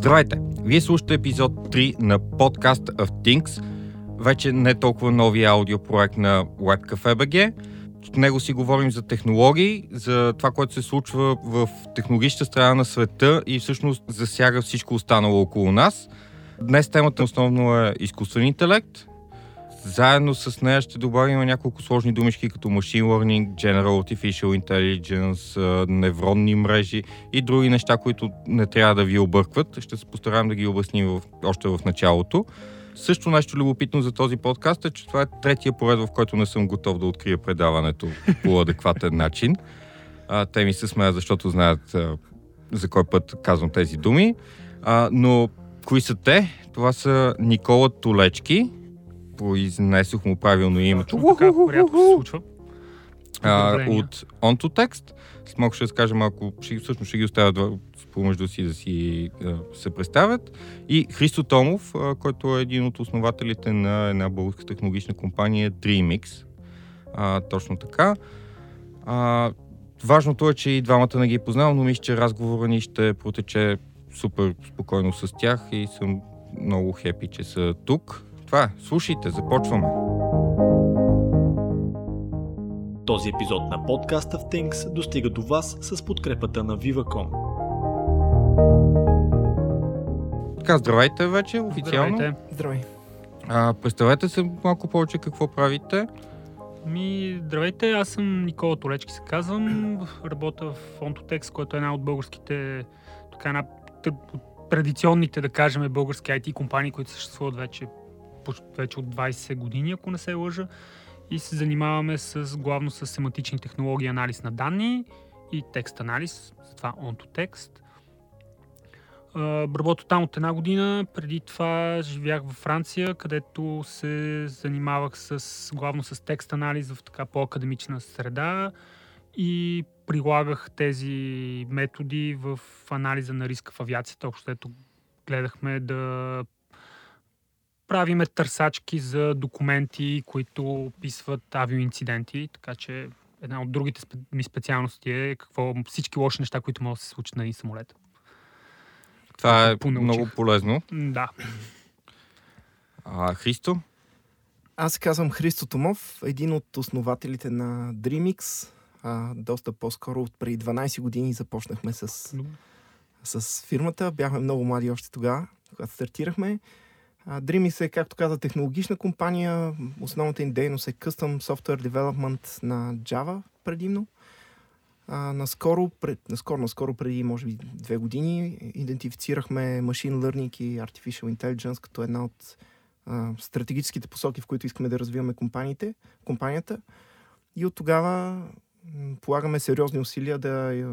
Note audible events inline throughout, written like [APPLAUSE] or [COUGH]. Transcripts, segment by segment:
Здравейте! Вие слушате епизод 3 на подкаст of Things, вече не толкова новия аудиопроект на WebCafe.bg. В него си говорим за технологии, за това, което се случва в технологичната страна на света и всъщност засяга всичко останало около нас. Днес темата основно е изкуствен интелект, заедно с нея ще добавим няколко сложни думички като Machine Learning, General Artificial Intelligence, невронни мрежи и други неща, които не трябва да ви объркват. Ще се постараем да ги обясним в, още в началото. Също нещо любопитно за този подкаст е, че това е третия поред, в който не съм готов да открия предаването по адекватен начин. А, те ми се смеят, защото знаят а, за кой път казвам тези думи. А, но кои са те? Това са Никола Толечки, произнесох му правилно името. Точно така, рядко се случва. А, от OntoText. С малко ще разкажа малко, ще, всъщност ще ги оставя помежду си да си а, се представят. И Христо Томов, а, който е един от основателите на една българска технологична компания DreamX. А, точно така. А, важното е, че и двамата не ги познавам, но мисля, че разговора ни ще протече супер спокойно с тях и съм много хепи, че са тук. Това е. Слушайте, започваме. Този епизод на подкаста в Things достига до вас с подкрепата на Viva.com. Така, здравейте вече, официално. Здравейте. Здравей. А, представете се малко повече какво правите. Ми, здравейте, аз съм Никола Толечки се казвам. Работя в Ontotex, което е една от българските, така една традиционните, да кажем, български IT компании, които съществуват вече, вече от 20 години, ако не се лъжа. И се занимаваме с, главно с семантични технологии, анализ на данни и текст анализ, това OntoText. Работя там от една година. Преди това живях във Франция, където се занимавах с, главно с текст анализ в така по-академична среда и прилагах тези методи в анализа на риска в авиацията. Общо ето гледахме да правиме търсачки за документи, които описват авиоинциденти, така че една от другите ми специалности е какво, всички лоши неща, които могат да се случат на един самолет. Това е Понаучих. много полезно. Да. А, Христо? Аз се казвам Христо Томов, един от основателите на DreamX. А, доста по-скоро, от преди 12 години започнахме с, с фирмата. Бяхме много млади още тогава, когато стартирахме. А, DreamX е, както каза, технологична компания. Основната им дейност е Custom Software Development на Java предимно. А, наскоро, пред, наскоро, наскоро, преди може би две години, идентифицирахме Machine Learning и Artificial Intelligence като една от а, стратегическите посоки, в които искаме да развиваме компаниите, компанията. И от тогава полагаме сериозни усилия да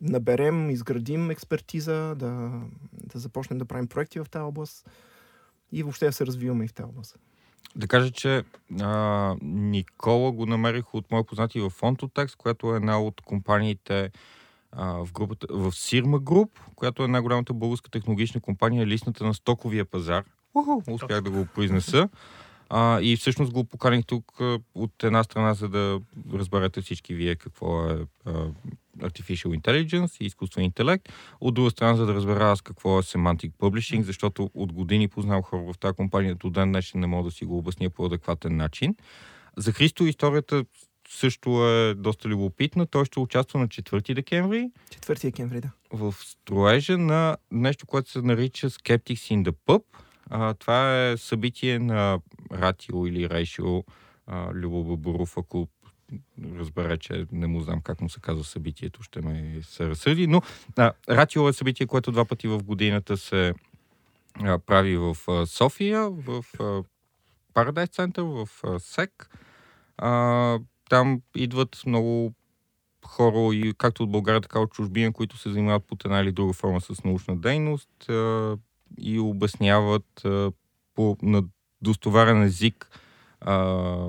наберем, изградим експертиза, да, да започнем да правим проекти в тази област и въобще се развиваме и в тази област. Да кажа, че а, Никола го намерих от мои познати в Ontotext, която е една от компаниите а, в, групата, в Sirma Group, която е най-голямата българска технологична компания, листната на стоковия пазар. Уху, успях да го произнеса. А, и всъщност го поканих тук от една страна, за да разберете всички вие какво е а, Artificial Intelligence и изкуствен интелект. От друга страна, за да разбера аз какво е Semantic Publishing, защото от години познавам хора в тази компания, до ден днешен не мога да си го обясня по адекватен начин. За Христо историята също е доста любопитна. Той ще участва на 4 декември 4 декември, да. в строежа на нещо, което се нарича Skeptics in the Pub. А, това е събитие на Ратио или Рейшио Любо ако разбере, че не му знам как му се казва събитието, ще ме се разсъди. Но а, Ратио е събитие, което два пъти в годината се а, прави в а, София, в а, Center, в а, СЕК. А, там идват много хора, и както от България, така от чужбина, които се занимават под една или друга форма с научна дейност а, и обясняват по, на достоверен език а,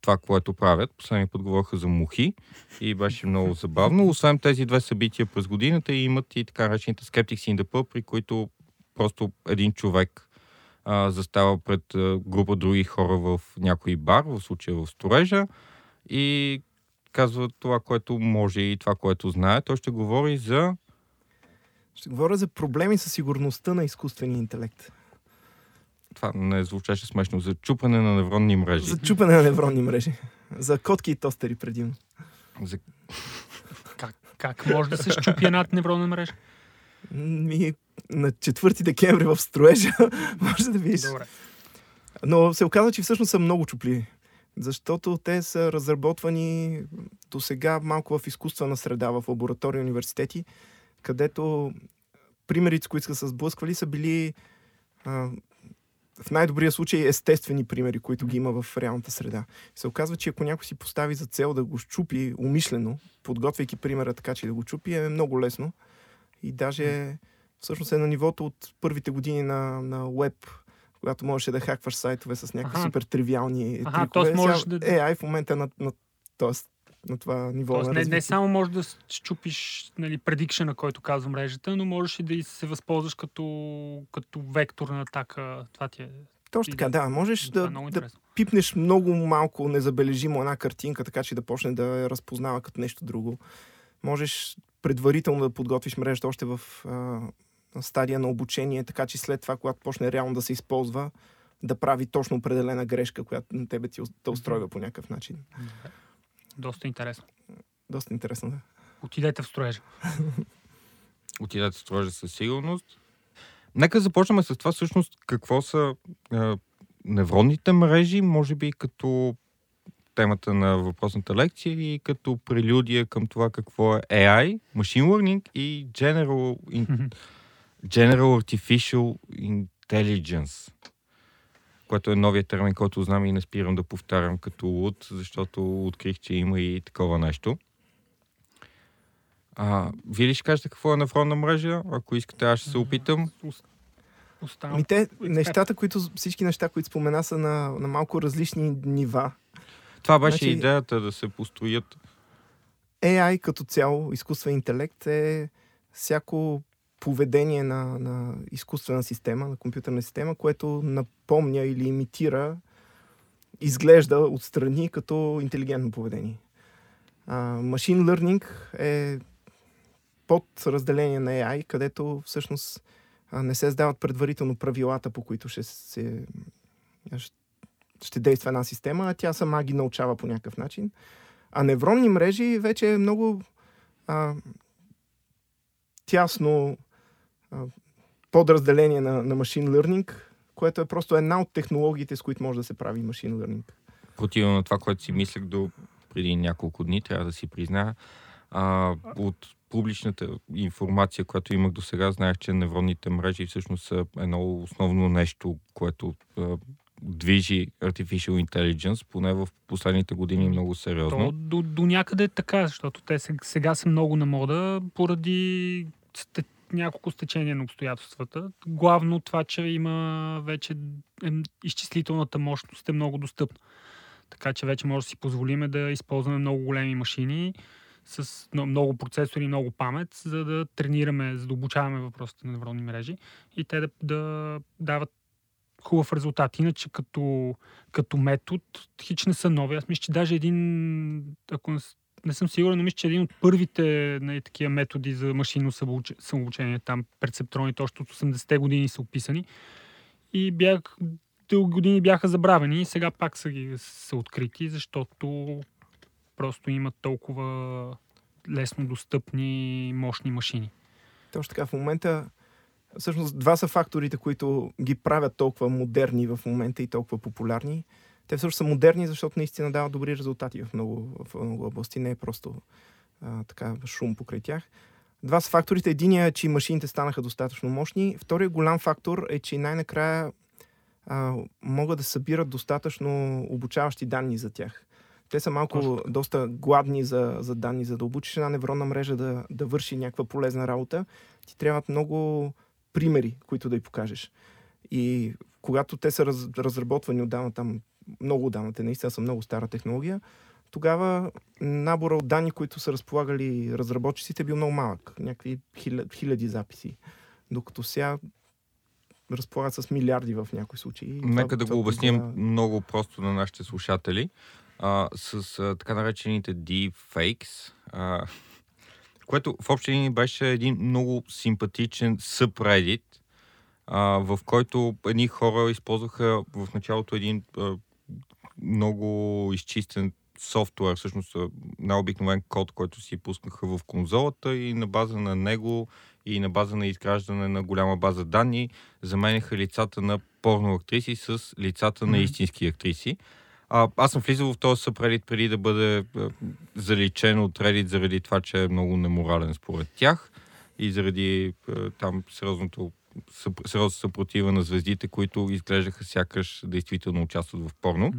това, което правят. Последния път говориха за мухи и беше много забавно. Освен тези две събития през годината, имат и така наречените Skeptics in the Pub, при които просто един човек а, застава пред група други хора в някой бар, в случая в сторежа, и казва това, което може и това, което знае. Той ще говори за Ще говоря за проблеми с сигурността на изкуствения интелект. Това не звучеше смешно. За чупане на невронни мрежи. За чупане на невронни мрежи. За котки и тостери предимно. За... Как, как може да се щупи една невронна мрежа? Ми, на 4 декември в строежа [LAUGHS] може да видиш. Добре. Но се оказа, че всъщност са много чупливи. Защото те са разработвани до сега малко в изкуствена среда, в лаборатории и университети, където примерите, с които са се сблъсквали, са били а, в най-добрия случай естествени примери, които ги има в реалната среда. Се оказва, че ако някой си постави за цел да го щупи умишлено, подготвяйки примера така, че да го чупи, е много лесно. И даже всъщност е на нивото от първите години на, на веб, когато можеше да хакваш сайтове с някакви Аха. супер тривиални Аха, трикове. можеш да- AI в момента е на, на, тоест, на това ниво Тоест, на не, не само можеш да щупиш нали, предикшена, който казва мрежата, но можеш и да се възползваш като, като вектор на атака. Това ти е, Точно така, да. Можеш е да, да пипнеш много малко незабележимо една картинка, така че да почне да я разпознава като нещо друго. Можеш предварително да подготвиш мрежата още в а, стадия на обучение, така че след това, когато почне реално да се използва, да прави точно определена грешка, която на тебе ти те устройва по някакъв начин. Доста интересно. Доста интересно, да. Отидете в строежа. [LAUGHS] Отидете в строежа със сигурност. Нека започнем с това всъщност какво са а, невронните мрежи, може би като темата на въпросната лекция и като прелюдия към това какво е AI, Machine Learning и General, in, General Artificial Intelligence, което е новия термин, който знам и не спирам да повтарям като луд, защото открих, че има и такова нещо. А, вие ли ще кажете какво е невронна мрежа? Ако искате, аз ще се опитам. Оставам. Ами те, нещата, които, всички неща, които спомена, са на, на малко различни нива. Това беше Значи- идеята да се построят. AI като цяло, изкуствен интелект е всяко поведение на, на изкуствена система, на компютърна система, което напомня или имитира, изглежда отстрани като интелигентно поведение. А, Machine Learning е подразделение на AI, където всъщност не се задават предварително правилата, по които ще се ще действа една система, а тя сама ги научава по някакъв начин. А невронни мрежи вече е много а, тясно подразделение на, на Machine Learning, което е просто една от технологиите, с които може да се прави Machine Learning. Противно на това, което си мислех до преди няколко дни, трябва да си призная. А, от публичната информация, която имах до сега, знаех, че невронните мрежи всъщност са едно основно нещо, което а, движи Artificial Intelligence, поне в последните години много сериозно. То до, до някъде е така, защото те се- сега са много на мода поради няколко стечения на обстоятелствата. Главно това, че има вече е, изчислителната мощност е много достъпна. Така че вече може да си позволиме да използваме много големи машини с но- много процесори и много памет, за да тренираме, за да обучаваме въпросите на невронни мрежи и те да, да дават хубав резултат. Иначе като, като метод хич не са нови. Аз мисля, че даже един, ако не, съм сигурен, но мисля, че един от първите нали, такива методи за машинно самоуч- самообучение, там перцептроните още от 80-те години са описани. И бях, дълги години бяха забравени и сега пак са, ги, са открити, защото просто имат толкова лесно достъпни мощни машини. Точно така, в момента всъщност два са факторите, които ги правят толкова модерни в момента и толкова популярни. Те всъщност са модерни, защото наистина дават добри резултати в много, в много области. Не е просто а, така шум покрай тях. Два са факторите. Единият е, че машините станаха достатъчно мощни. Вторият голям фактор е, че най-накрая а, могат да събират достатъчно обучаващи данни за тях. Те са малко Точно доста гладни за, за данни, за да обучиш една невронна мрежа да, да върши някаква полезна работа. Ти трябват много примери, които да й покажеш. И когато те са раз, разработвани отдавна там, много отдавна, те наистина са много стара технология, тогава набора от данни, които са разполагали разработчиците, е бил много малък. Някакви хиляди, хиляди записи. Докато сега разполагат с милиарди в някои случаи. Нека това- да това го обясним позволява- много просто на нашите слушатели. А, с а, така наречените deepfakes, а, което в общи линии беше един много симпатичен subreddit, а, в който едни хора използваха в началото един а, много изчистен софтуер, всъщност на обикновен код, който си пускаха в конзолата и на база на него и на база на изграждане на голяма база данни заменяха лицата на порно актриси с лицата mm-hmm. на истински актриси. А, аз съм влизал в този съпредит преди да бъде а, заличен от Reddit заради това, че е много неморален според тях и заради а, там сериозното сериозна съпротива на звездите, които изглеждаха сякаш действително участват в порно.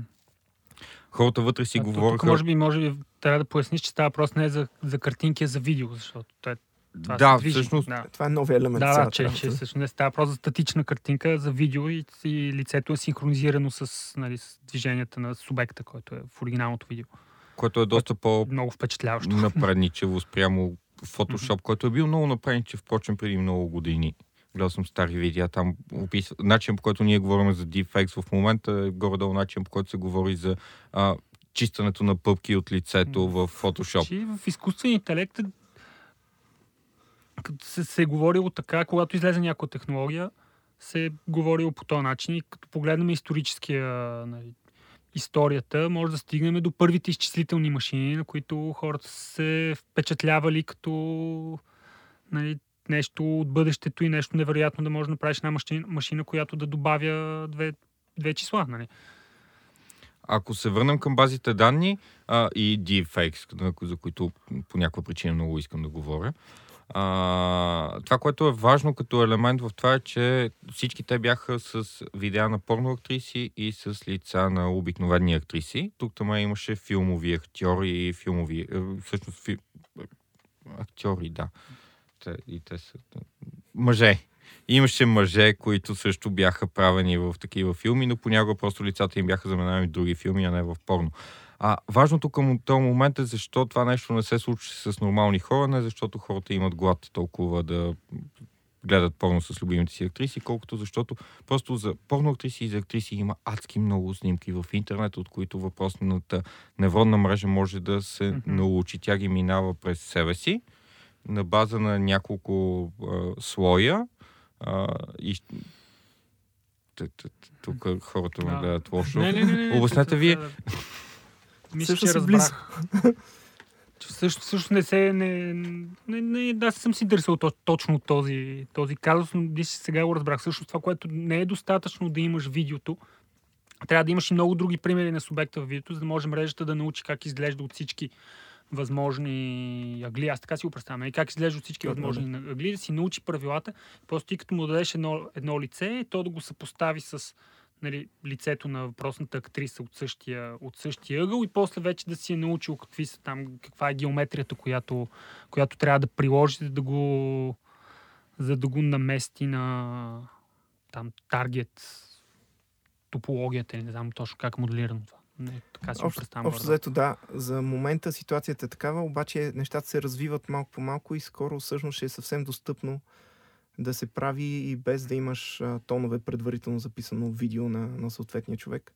Хората вътре си а, говориха... Тук може би, може би трябва да поясниш, че става просто не за, за картинки, а за видео, защото това е това да, всъщност. Да. Това е новия елемент. Да, да че, че всъщност не става просто за статична картинка, за видео и, и лицето е синхронизирано с, нали, с движенията на субекта, който е в оригиналното видео. Което е доста по... Много впечатляващо. Напредничево спрямо [LAUGHS] Photoshop, който е бил много напредничев, впрочем, преди много години. Гледал съм стари видеа, там опис... начин по който ние говорим за deepfakes в момента е горе-долу начин по който се говори за а, чистането на пъпки от лицето в Photoshop. Че в изкуствен интелект се, се е говорило така, когато излезе някоя технология, се е говорило по този начин и като погледнем историческия нали, историята, може да стигнем до първите изчислителни машини, на които хората се впечатлявали като нали, нещо от бъдещето и нещо невероятно да може да направиш една машина, машина която да добавя две, две числа. Нали. Ако се върнем към базите данни а, и deepfakes, за които по някаква причина много искам да говоря, а, това, което е важно като елемент в това е, че всички те бяха с видеа на порно актриси и с лица на обикновени актриси. Тук там имаше филмови актьори и филмови... Е, всъщност фи... актьори, да. Те, и те са... Мъже. Имаше мъже, които също бяха правени в такива филми, но понякога просто лицата им бяха заменени в други филми, а не в порно. А важното към този момент е защо това нещо не се случи с нормални хора, не защото хората имат глад толкова да гледат порно с любимите си актриси, колкото защото просто за порно актриси и за актриси има адски много снимки в интернет, от които въпросната невронна мрежа може да се mm-hmm. научи. Тя ги минава през себе си на база на няколко а, слоя а, и тук хората ме гледат лошо. Обяснете вие. Мисля, че разбрах. Също, също не се... Не, не, не, да, съм си интересувал точно този, този казус, но сега го разбрах. Също това, което не е достатъчно да имаш видеото, трябва да имаш и много други примери на субекта в видеото, за да може мрежата да научи как изглежда от всички възможни агли. Аз така си го представям. И нали? как изглежда от всички възможни агли, да си научи правилата. Просто ти като му дадеш едно, едно лице, то да го съпостави с нали, лицето на въпросната актриса от същия, от същия ъгъл и после вече да си е научил какви са там, каква е геометрията, която, която трябва да приложи, за да го, за да го намести на там таргет топологията, не знам точно как е моделирано това. Не, така си общо, общо заето, да. За момента ситуацията е такава, обаче нещата се развиват малко по малко и скоро всъщност ще е съвсем достъпно да се прави и без да имаш а, тонове предварително записано видео на, на съответния човек.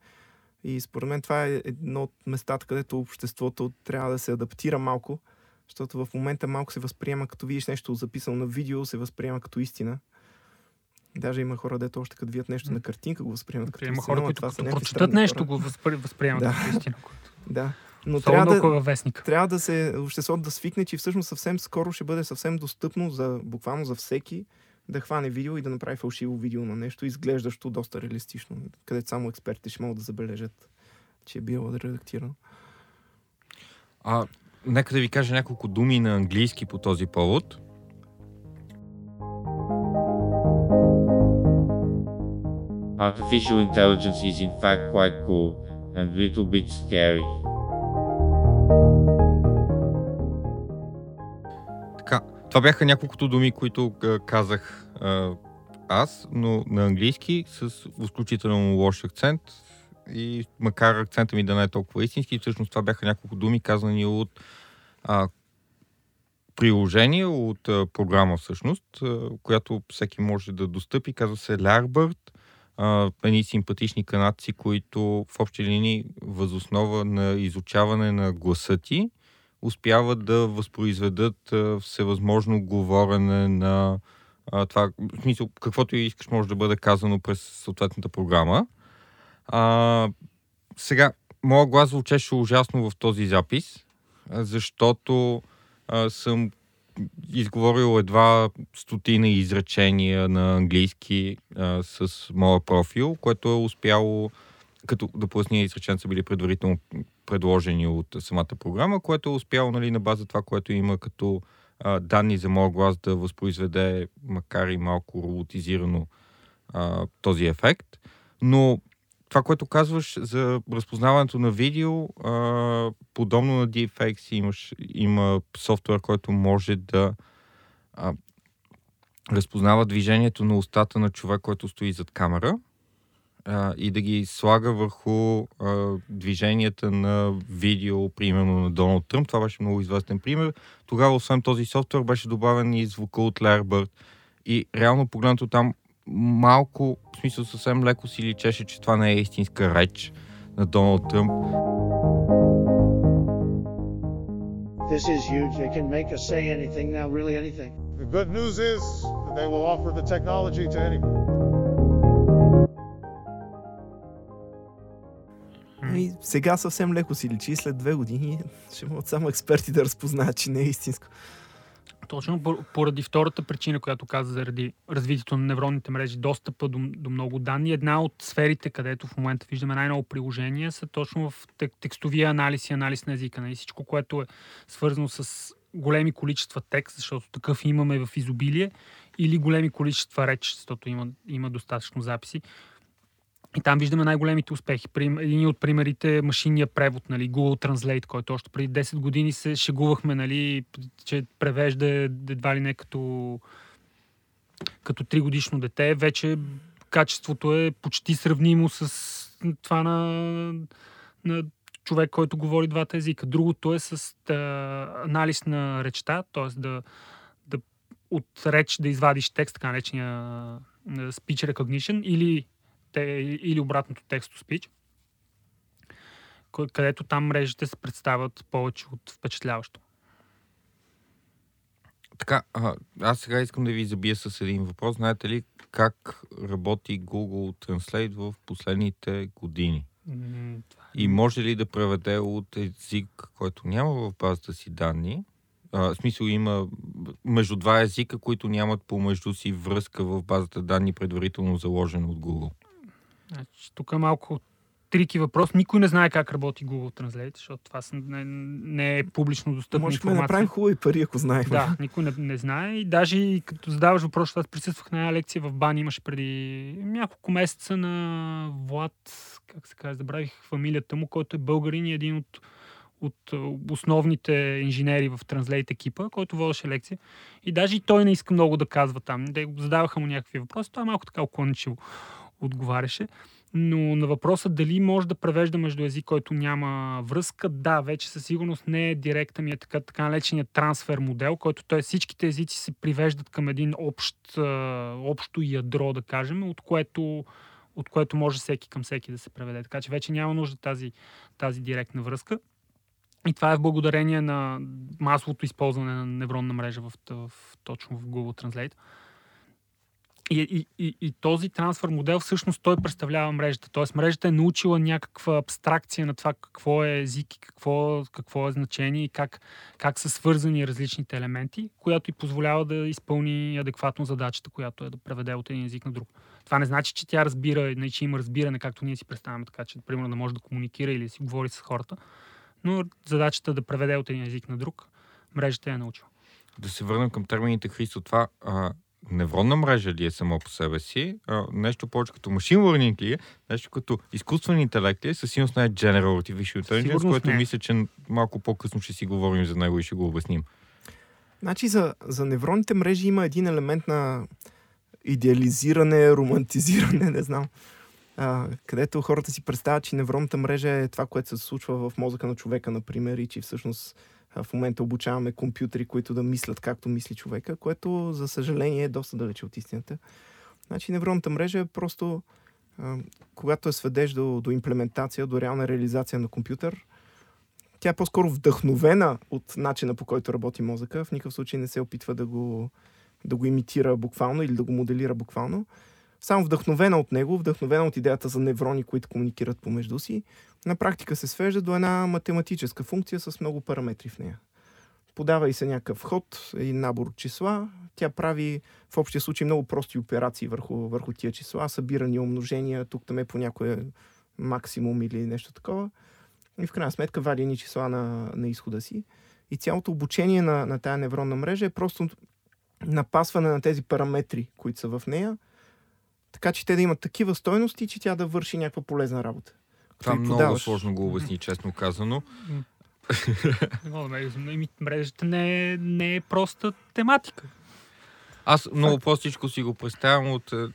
И според мен това е едно от местата, където обществото трябва да се адаптира малко, защото в момента малко се възприема, като видиш нещо записано на видео, се възприема като истина. Даже има хора, дето още като видят нещо на картинка, го възприемат като има хора, които като прочитат нещо, го възприемат да. като истина. Да. Но трябва да, трябва да се, обществото да свикне, че всъщност съвсем скоро ще бъде съвсем достъпно за, буквално за всеки да хване видео и да направи фалшиво видео на нещо, изглеждащо доста реалистично, където само експертите ще могат да забележат, че е било редактирано. А, нека да ви кажа няколко думи на английски по този повод. Artificial intelligence is in fact quite cool and little bit scary. Това бяха няколкото думи, които казах аз, но на английски с изключително лош акцент и макар акцента ми да не е толкова истински, всъщност това бяха няколко думи казани от а, приложение, от а, програма всъщност, а, която всеки може да достъпи. Казва се Едни симпатични канадци, които в общи линии възоснова на изучаване на гласа ти успяват да възпроизведат а, всевъзможно говорене на а, това, в смисъл, каквото и искаш може да бъде казано през съответната програма. А, сега, моят глас звучеше ужасно в този запис, защото а, съм изговорил едва стотина изречения на английски а, с моя профил, което е успяло, като да поясня, изречения са били предварително предложени от самата програма, което е успяло нали, на база това, което има като а, данни за моя глас да възпроизведе, макар и малко роботизирано, а, този ефект. Но това, което казваш за разпознаването на видео, а, подобно на deepfakes имаш, има софтуер, който може да а, разпознава движението на устата на човек, който стои зад камера а, и да ги слага върху а, движенията на видео, примерно на Доналд Тръмп. Това беше много известен пример. Тогава, освен този софтуер, беше добавен и звука от Лербърт. И реално погледнато там малко, в смисъл съвсем леко си личеше, че това не е истинска реч на Доналд Тръмп. This is huge. They can make us say anything now, really anything. The good news is that they will offer the technology to anyone. И сега съвсем леко си личи, след две години ще могат само експерти да разпознаят, че не е истинско. Точно поради втората причина, която каза заради развитието на невронните мрежи, достъпа до, до много данни. Една от сферите, където в момента виждаме най-много приложения, са точно в текстовия анализ и анализ на езика. Нали? Всичко, което е свързано с големи количества текст, защото такъв имаме в изобилие, или големи количества реч, защото има, има достатъчно записи. И там виждаме най-големите успехи. Един от примерите е машинния превод, нали, Google Translate, който още преди 10 години се шегувахме, нали, че превежда едва ли не като, като 3 годишно дете. Вече качеството е почти сравнимо с това на, на човек, който говори двата езика. Другото е с а, анализ на речта, т.е. Да, да от реч да извадиш текст, така наречения speech recognition, или те, или обратното текст спич, където там мрежите се представят повече от впечатляващо. Така, а, аз сега искам да ви забия с един въпрос. Знаете ли как работи Google Translate в последните години? Mm, И може ли да преведе от език, който няма в базата си данни? А, в смисъл има между два езика, които нямат помежду си връзка в базата данни, предварително заложена от Google. Значи, тук е малко трики въпрос. Никой не знае как работи Google Translate, защото това не, не е публично достъпна Може информация. Може да направим хубави пари, ако знаем. Да, никой не, не знае. И даже и като задаваш въпрос, аз присъствах на една лекция в Бан, имаше преди няколко месеца на Влад, как се казва, забравих фамилията му, който е българин и един от от основните инженери в Translate екипа, който водеше лекция. И даже и той не иска много да казва там. Задаваха му някакви въпроси. Той е малко така оклончиво отговаряше. Но на въпроса дали може да превежда между език, който няма връзка, да, вече със сигурност не е директен ми е така, така наречения трансфер модел, който т.е. всичките езици се привеждат към един общ, общо ядро, да кажем, от което, от което може всеки към всеки да се преведе. Така че вече няма нужда тази, тази директна връзка. И това е в благодарение на масовото използване на невронна мрежа в, в, точно в Google Translate. И, и, и, и този трансфер модел всъщност той представлява мрежата. Тоест мрежата е научила някаква абстракция на това какво е език и какво, какво е значение и как, как са свързани различните елементи, която и позволява да изпълни адекватно задачата, която е да преведе от един език на друг. Това не значи, че тя разбира, не, че има разбиране, както ние си представяме, така че, примерно, да може да комуникира или да си говори с хората, но задачата да преведе от един език на друг, мрежата е научила. Да се върнем към термините, Христо. Това а, невронна мрежа ли е само по себе си, а, нещо повече като машин learning ли е, нещо като изкуствен интелект ли е, със сигурност не е General Artificial Intelligence, което не. мисля, че малко по-късно ще си говорим за него и ще го обясним. Значи за, за невронните мрежи има един елемент на идеализиране, романтизиране, не знам, а, където хората си представят, че невронната мрежа е това, което се случва в мозъка на човека, например, и че всъщност в момента обучаваме компютри, които да мислят както мисли човека, което, за съжаление, е доста далече от истината. Значи, невронната мрежа е просто, когато е сведеш до, до имплементация, до реална реализация на компютър, Тя е по-скоро вдъхновена от начина по който работи мозъка. В никакъв случай не се опитва да го, да го имитира буквално или да го моделира буквално. Само вдъхновена от него, вдъхновена от идеята за неврони, които комуникират помежду си, на практика се свежда до една математическа функция с много параметри в нея. Подава и се някакъв ход, един набор от числа. Тя прави в общия случай много прости операции върху, върху тия числа, събирани умножения, тук там е по някое максимум или нещо такова. И в крайна сметка вади ни числа на, на изхода си. И цялото обучение на, на тая невронна мрежа е просто напасване на тези параметри, които са в нея, така че те да имат такива стойности, че тя да върши някаква полезна работа. Това много подаваш... сложно го обясни, честно казано. [LAUGHS] Мрежата не е, не е проста тематика. Аз много простичко си го представям от е,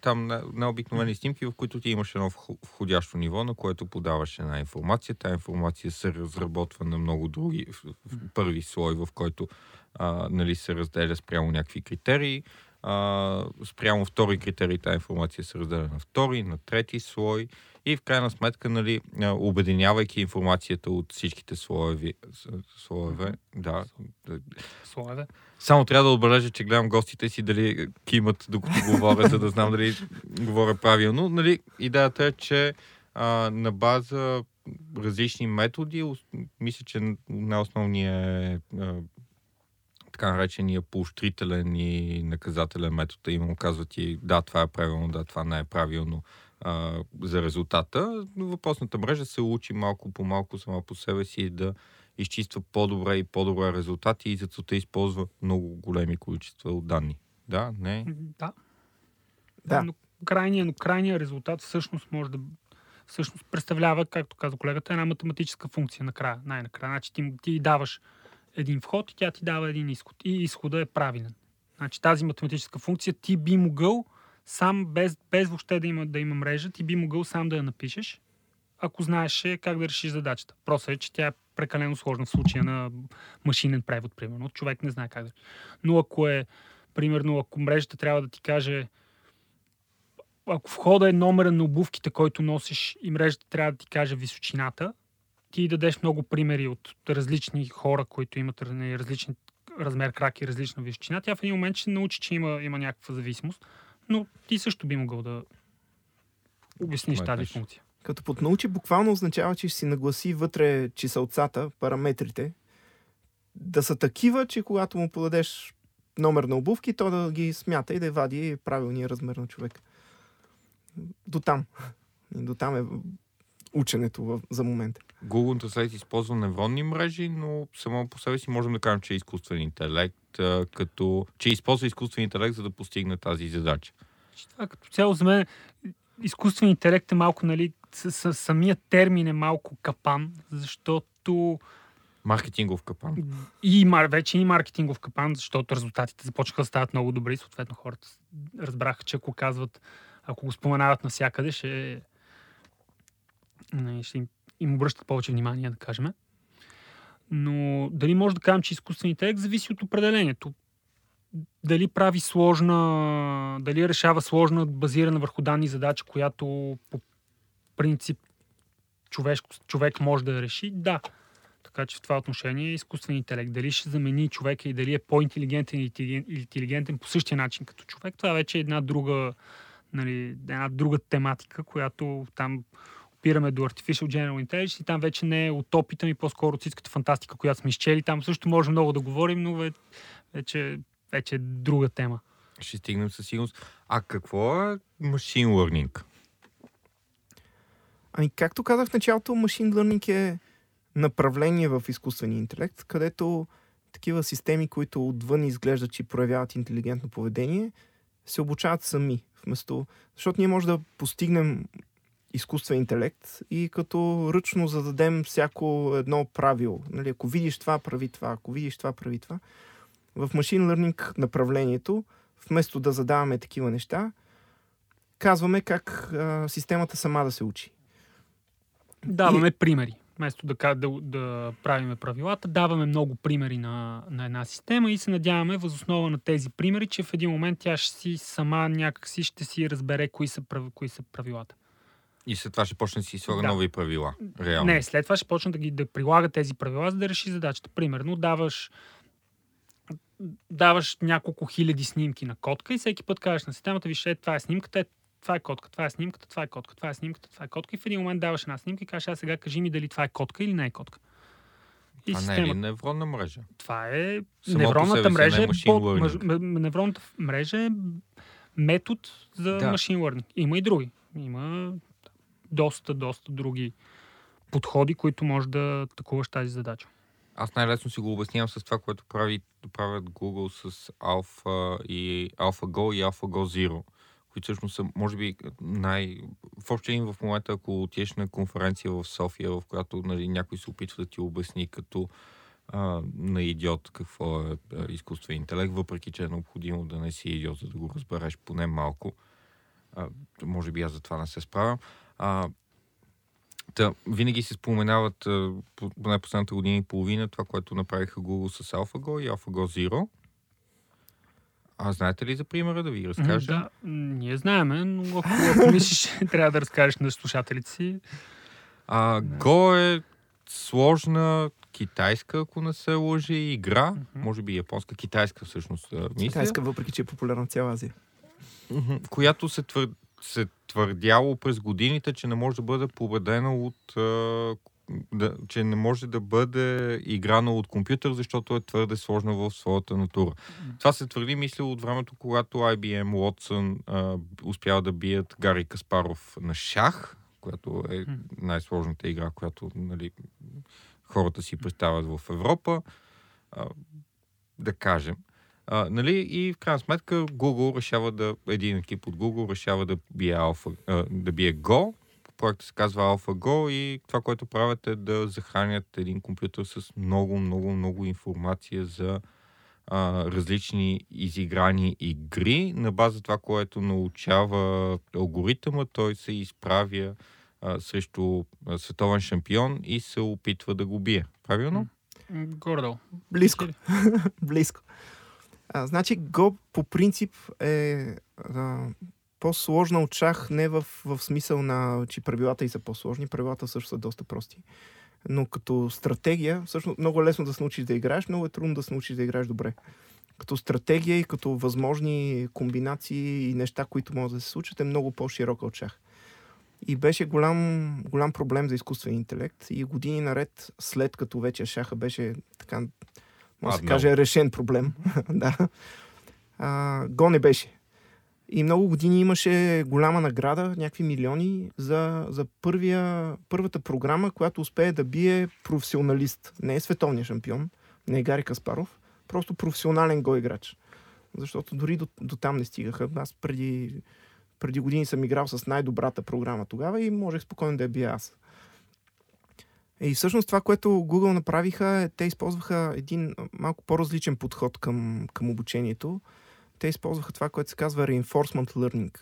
там на, на обикновени снимки, в които ти имаш едно входящо ниво, на което подаваш една информация. Тая информация се разработва на много други, в, в първи слой, в който а, нали, се разделя спрямо някакви критерии. А, спрямо втори критерий тази информация се разделя на втори, на трети слой и в крайна сметка, нали, обединявайки информацията от всичките слоеви, слоеве, да. Слоеве. Само трябва да отбележа, че гледам гостите си дали кимат докато [LAUGHS] говоря, за да знам дали говоря правилно. Нали, идеята е, че а, на база различни методи, мисля, че най-основният е така наречения поощрителен и наказателен метод. Имам казва ти, да, това е правилно, да, това не е правилно а, за резултата. Но въпросната мрежа се учи малко по малко сама по себе си да изчиства по-добре и по-добре резултати и за целта използва много големи количества от данни. Да, не? Да. Да. Но крайният, но крайният резултат всъщност може да всъщност представлява, както каза колегата, една математическа функция накрая, най-накрая. Значи ти, ти даваш един вход и тя ти дава един изход. И изхода е правилен. Значи тази математическа функция ти би могъл сам, без, без въобще да има, да има мрежа, ти би могъл сам да я напишеш, ако знаеш как да решиш задачата. Просто е, че тя е прекалено сложна в случая на машинен превод, примерно. Човек не знае как да. Но ако е, примерно, ако мрежата трябва да ти каже ако входа е номера на обувките, който носиш и мрежата трябва да ти каже височината, ти дадеш много примери от различни хора, които имат различен размер крак и различна височина, тя в един момент ще научи, че има, има някаква зависимост, но ти също би могъл да обясниш тази функция. Като поднаучи буквално означава, че ще си нагласи вътре чиселцата, параметрите, да са такива, че когато му подадеш номер на обувки, то да ги смята и да вади правилния размер на човек. До там. До там е ученето в, за момента. Google Translate използва невронни мрежи, но само по себе си можем да кажем, че е изкуствен интелект, като, че използва изкуствен интелект, за да постигне тази задача. Това като цяло за мен изкуствен интелект е малко, нали, с, с, самия термин е малко капан, защото Маркетингов капан. И вече и маркетингов капан, защото резултатите започнаха да стават много добри. Съответно хората разбраха, че ако казват, ако го споменават навсякъде, ще, ще им, им обръщат повече внимание, да кажем. Но дали може да кажем, че изкуственият интелект зависи от определението. Дали прави сложна, дали решава сложна, базирана върху данни задача, която по принцип човек, човек може да реши, да. Така че в това отношение е изкуствен интелект. Дали ще замени човека и дали е по-интелигентен или интелигентен по същия начин като човек, това вече е една друга, нали, една друга тематика, която там опираме до Artificial General Intelligence и там вече не е от опита ми, по-скоро от всичката фантастика, която сме изчели. Там също може много да говорим, но вече, вече е друга тема. Ще стигнем със сигурност. А какво е Machine Learning? Ами, както казах в началото, Machine Learning е направление в изкуствения интелект, където такива системи, които отвън изглеждат, че проявяват интелигентно поведение, се обучават сами. Вместо... Защото ние може да постигнем изкуствен интелект и като ръчно зададем всяко едно правило. Нали, ако видиш това, прави това. Ако видиш това, прави това. В Machine Learning направлението, вместо да задаваме такива неща, казваме как а, системата сама да се учи. Даваме и... примери. Вместо да, да, да правиме правилата, даваме много примери на, на една система и се надяваме възоснова на тези примери, че в един момент тя ще си сама някакси ще си разбере кои са, кои са правилата. И след това ще почне да си слага Да. нови правила. Реално. Не, след това ще почне да ги да прилага тези правила, за да реши задачата. Примерно, даваш даваш няколко хиляди снимки на котка и всеки път кажеш на системата, виж, е, това е снимката, е, това е котка, това е снимката, това е котка, това е снимката, това е котка. И в един момент даваш една снимка и кажеш, а сега кажи ми дали това е котка или не е котка. И Това не е ли невронна мрежа? това е Само невронната си, мрежа. Е machine по, learning. мъж- невронната мрежа е метод за Да. машин learning. Има и други. Има доста, доста други подходи, които може да атакуваш тази задача. Аз най-лесно си го обяснявам с това, което прави, правят Google с Alpha и AlphaGo и AlphaGo Zero, които всъщност са, може би, най... В общи линии в момента, ако отидеш на конференция в София, в която нали, някой се опитва да ти обясни като а, на идиот какво е изкуствен интелект, въпреки че е необходимо да не си идиот, за да го разбереш поне малко. А, може би аз за това не се справям. А, Та, винаги се споменават а, по- поне последната година и половина това, което направиха Google с AlphaGo и AlphaGo Zero. А знаете ли за примера да ви разкажа? Да, ние знаеме, но ако, ако [LAUGHS] мислиш, трябва да разкажеш на слушателите си. А, Go е сложна китайска, ако не се лъжи, игра. Мгм. Може би японска, китайска всъщност, мисля. Китайска, въпреки че е популярна в цяла Азия. Която се, твър... се твърдяло през годините, че не може да бъде победена от... Да, че не може да бъде играна от компютър, защото е твърде сложна в своята натура. Това се твърди, мисля, от времето, когато IBM Watson а, успява да бият Гари Каспаров на шах, която е най-сложната игра, която нали, хората си представят в Европа. А, да кажем. А, нали, и в крайна сметка Google решава да, един екип от Google решава да бие, Alpha, а, да бие Go. Проектът се казва AlphaGo и това, което правят е да захранят един компютър с много, много, много информация за а, различни изиграни игри. На база това, което научава алгоритъма, той се изправя а, срещу а, световен шампион и се опитва да го бие. Правилно? М, Горе-долу. Близко. [LAUGHS] Близко. А, значи Go по принцип е а, по-сложна от шах, не в, в смисъл на, че правилата и са по-сложни, правилата също са доста прости. Но като стратегия, всъщност много е лесно да се научиш да играеш, много е трудно да се научиш да играеш добре. Като стратегия и като възможни комбинации и неща, които могат да се случат, е много по-широка от шах. И беше голям, голям проблем за изкуствен интелект. И години наред, след като вече шаха беше така, може да се каже, решен проблем, [LAUGHS] да, а, го не беше. И много години имаше голяма награда, някакви милиони, за, за първия, първата програма, която успее да бие професионалист. Не е световния шампион, не е Гари Каспаров, просто професионален го играч. Защото дори до, до там не стигаха. Аз преди, преди години съм играл с най-добрата програма тогава и можех спокойно да я бия аз. И всъщност това, което Google направиха, е, те използваха един малко по-различен подход към, към обучението. Те използваха това, което се казва reinforcement learning.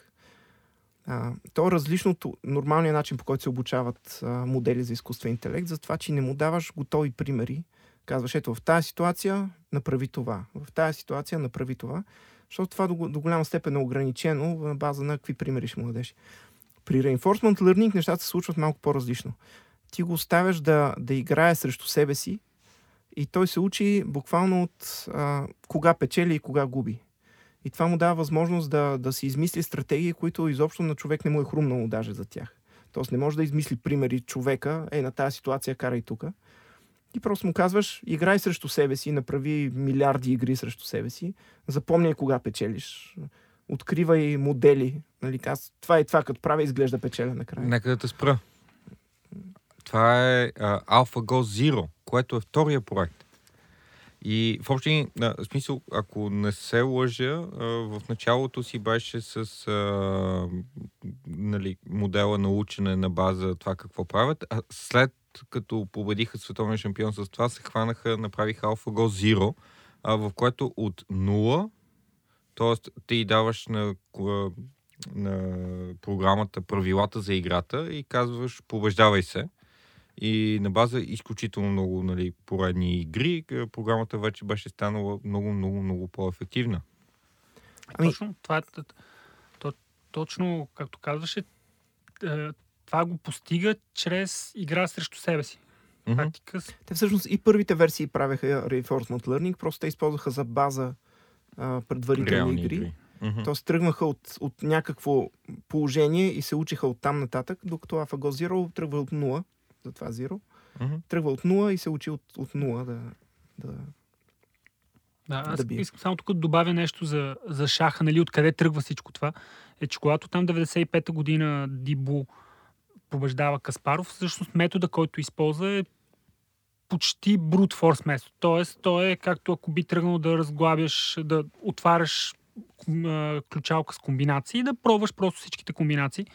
А, то е различно от нормалния начин, по който се обучават а, модели за изкуствен интелект, за това, че не му даваш готови примери. Казваш, ето в тази ситуация направи това, в тази ситуация направи това, защото това до, до голяма степен е ограничено на база на какви примери ще му дадеш. При reinforcement learning нещата се случват малко по-различно ти го оставяш да, да играе срещу себе си и той се учи буквално от а, кога печели и кога губи. И това му дава възможност да, да си измисли стратегии, които изобщо на човек не му е хрумнало даже за тях. Тоест не може да измисли примери човека, е на тази ситуация карай тук. Ти просто му казваш, играй срещу себе си, направи милиарди игри срещу себе си, запомняй кога печелиш, откривай модели. Нали, това и това, като правя, изглежда печеля накрая. Нека да те спра. Това е а, AlphaGo Zero, което е втория проект. И в общи, линии, а, в смисъл, ако не се лъжа, а, в началото си беше с а, нали, модела на учене на база това какво правят, а след като победиха световен шампион с това, се хванаха, направиха AlphaGo Zero, а, в което от 0, т.е. ти даваш на, на програмата правилата за играта и казваш побеждавай се. И на база изключително много нали, поредни игри, е, програмата вече беше станала много, много, много по-ефективна. Ами- Точно, това е, то, точно, както казваше, е, това го постига чрез игра срещу себе си. Мгм. Практика. Те всъщност и първите версии правеха Reinforcement Learning, просто те използваха за база а, предварителни Реални игри. игри. Мгм. Тоест тръгнаха от, от някакво положение и се учиха от там нататък, докато AlphaGo Zero тръгва от 0, затова Zero, Мгм. тръгва от 0 и се учи от, от 0 да, да... Да, аз да бие. искам само тук да добавя нещо за, за шаха, нали, откъде тръгва всичко това. Е, че когато там 95-та година Дибу побеждава Каспаров, всъщност метода, който използва е почти брут форс метод. Тоест, то е както ако би тръгнал да разглабяш, да отваряш ключалка с комбинации и да пробваш просто всичките комбинации.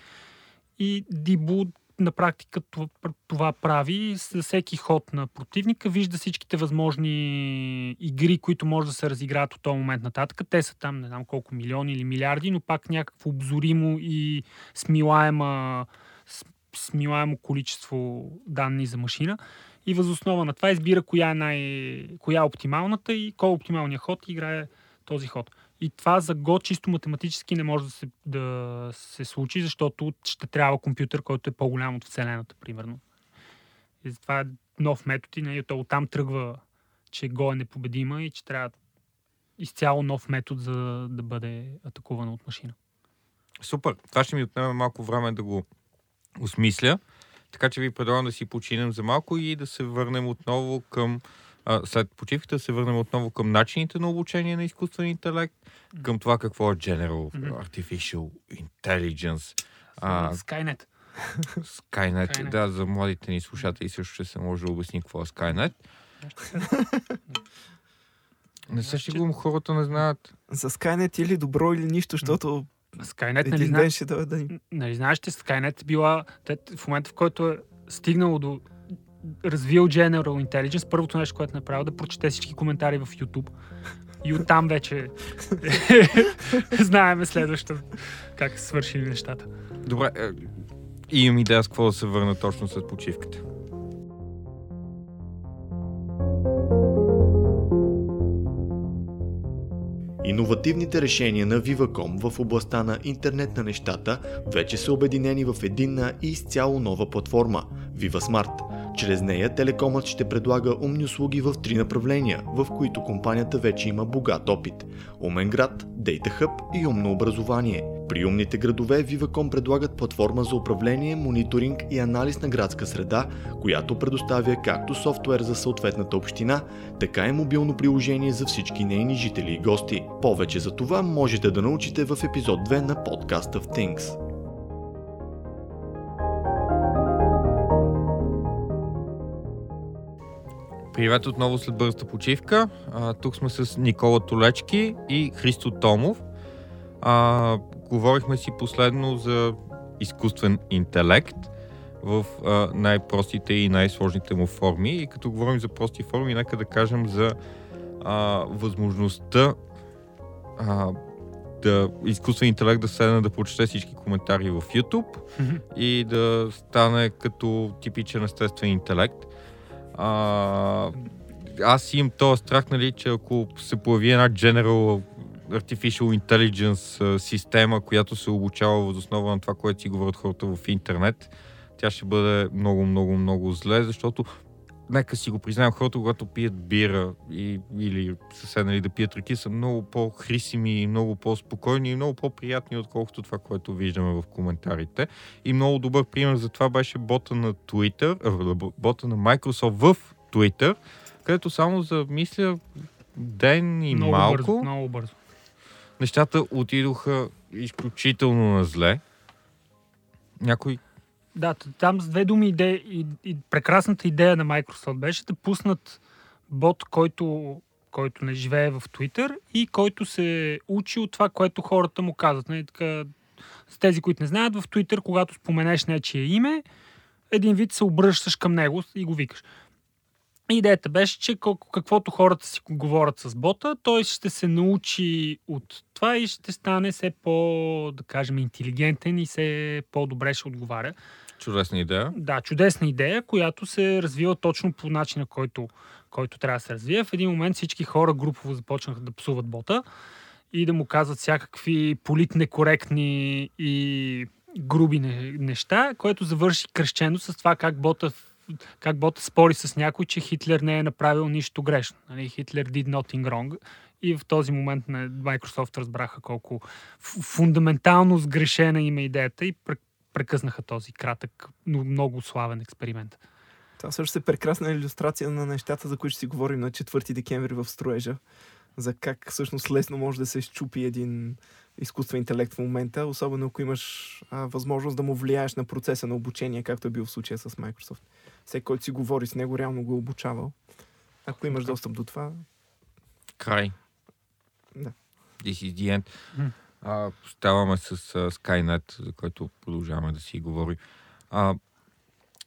И Дибу на практика това, това прави с всеки ход на противника, вижда всичките възможни игри, които може да се разиграят от този момент нататък. Те са там, не знам колко милиони или милиарди, но пак някакво обзоримо и смилаема, смилаемо количество данни за машина. И възоснова на това избира коя е, най... коя е оптималната и кой е оптималният ход и играе този ход. И това за Go чисто математически не може да се, да се случи, защото ще трябва компютър, който е по-голям от Вселената, примерно. И затова е нов метод и нали, то оттам тръгва, че Go е непобедима и че трябва изцяло нов метод, за да бъде атакувана от машина. Супер. Това ще ми отнеме малко време да го осмисля. Така че ви предлагам да си починем за малко и да се върнем отново към а, след почивката се върнем отново към начините на обучение на изкуствен интелект, към това какво е General. Artificial Intelligence, а, Skynet. Skynet. Skynet. Да, за младите ни слушатели също ще се може да обясни какво е Skynet. Не се шегувам, хората не знаят. За Skynet или добро или нищо, защото Skynet, нали, знаеш, ще дойде да ни... нали знаеш, че Skynet била в момента, в който е стигнало до развил General Intelligence, първото нещо, което е направил, е да прочете всички коментари в YouTube. И оттам вече [LAUGHS] знаеме следващо как са свършили нещата. Добре, е, и имам идея с какво да се върна точно след почивката. Иновативните решения на Viva.com в областта на интернет на нещата вече са обединени в единна и изцяло нова платформа – VivaSmart. Чрез нея телекомът ще предлага умни услуги в три направления, в които компанията вече има богат опит – умен град, Data Hub и умно образование. При умните градове Viva.com предлагат платформа за управление, мониторинг и анализ на градска среда, която предоставя както софтуер за съответната община, така и мобилно приложение за всички нейни жители и гости. Повече за това можете да научите в епизод 2 на подкаста в Things. Привет отново след бързата почивка. А, тук сме с Никола Толечки и Христо Томов. А, говорихме си последно за изкуствен интелект в а, най-простите и най-сложните му форми. И като говорим за прости форми, нека да кажем за а, възможността а, да изкуствен интелект да седне да прочете всички коментари в YouTube и да стане като типичен естествен интелект. А, аз имам този страх, нали, че ако се появи една General Artificial Intelligence система, която се обучава въз основа на това, което си говорят хората в интернет, тя ще бъде много, много, много зле, защото нека си го признаем, хората, когато пият бира и, или са седнали да пият реки, са много по-хрисими, много по-спокойни и много по-приятни, отколкото това, което виждаме в коментарите. И много добър пример за това беше бота на Twitter, а, бота на Microsoft в Twitter, където само за, мисля, ден и много малко, бързо, много бързо. нещата отидоха изключително на зле. Някой Да, там с две думи идея, и, и прекрасната идея на Microsoft беше да пуснат бот, който, който не живее в Twitter и който се учи от това, което хората му казват. Нали, така, с тези, които не знаят, в Twitter, когато споменеш нечие име, един вид се обръщаш към него и го викаш. Идеята беше, че каквото хората си говорят с бота, той ще се научи от това и ще стане все по, да кажем, интелигентен и все по-добре ще отговаря. Чудесна идея. Да, чудесна идея, която се развива точно по начина, който, който трябва да се развие. В един момент всички хора групово започнаха да псуват бота и да му казват всякакви политнекоректни и груби неща, което завърши кръщено с това как бота как бота спори с някой, че Хитлер не е направил нищо грешно. Нали? Хитлер did nothing wrong. И в този момент на Microsoft разбраха колко фундаментално сгрешена има идеята и прекъснаха този кратък, но много славен експеримент. Това също е прекрасна иллюстрация на нещата, за които си говорим на 4 декември в строежа. За как всъщност лесно може да се щупи един изкуствен интелект в момента, особено ако имаш а, възможност да му влияеш на процеса на обучение, както е бил в случая с Microsoft. Всеки, който си говори с него, реално го е обучавал. Ако имаш достъп до това... Край. Да. This is the end. А, ставаме с uh, Skynet, за който продължаваме да си говорим. А,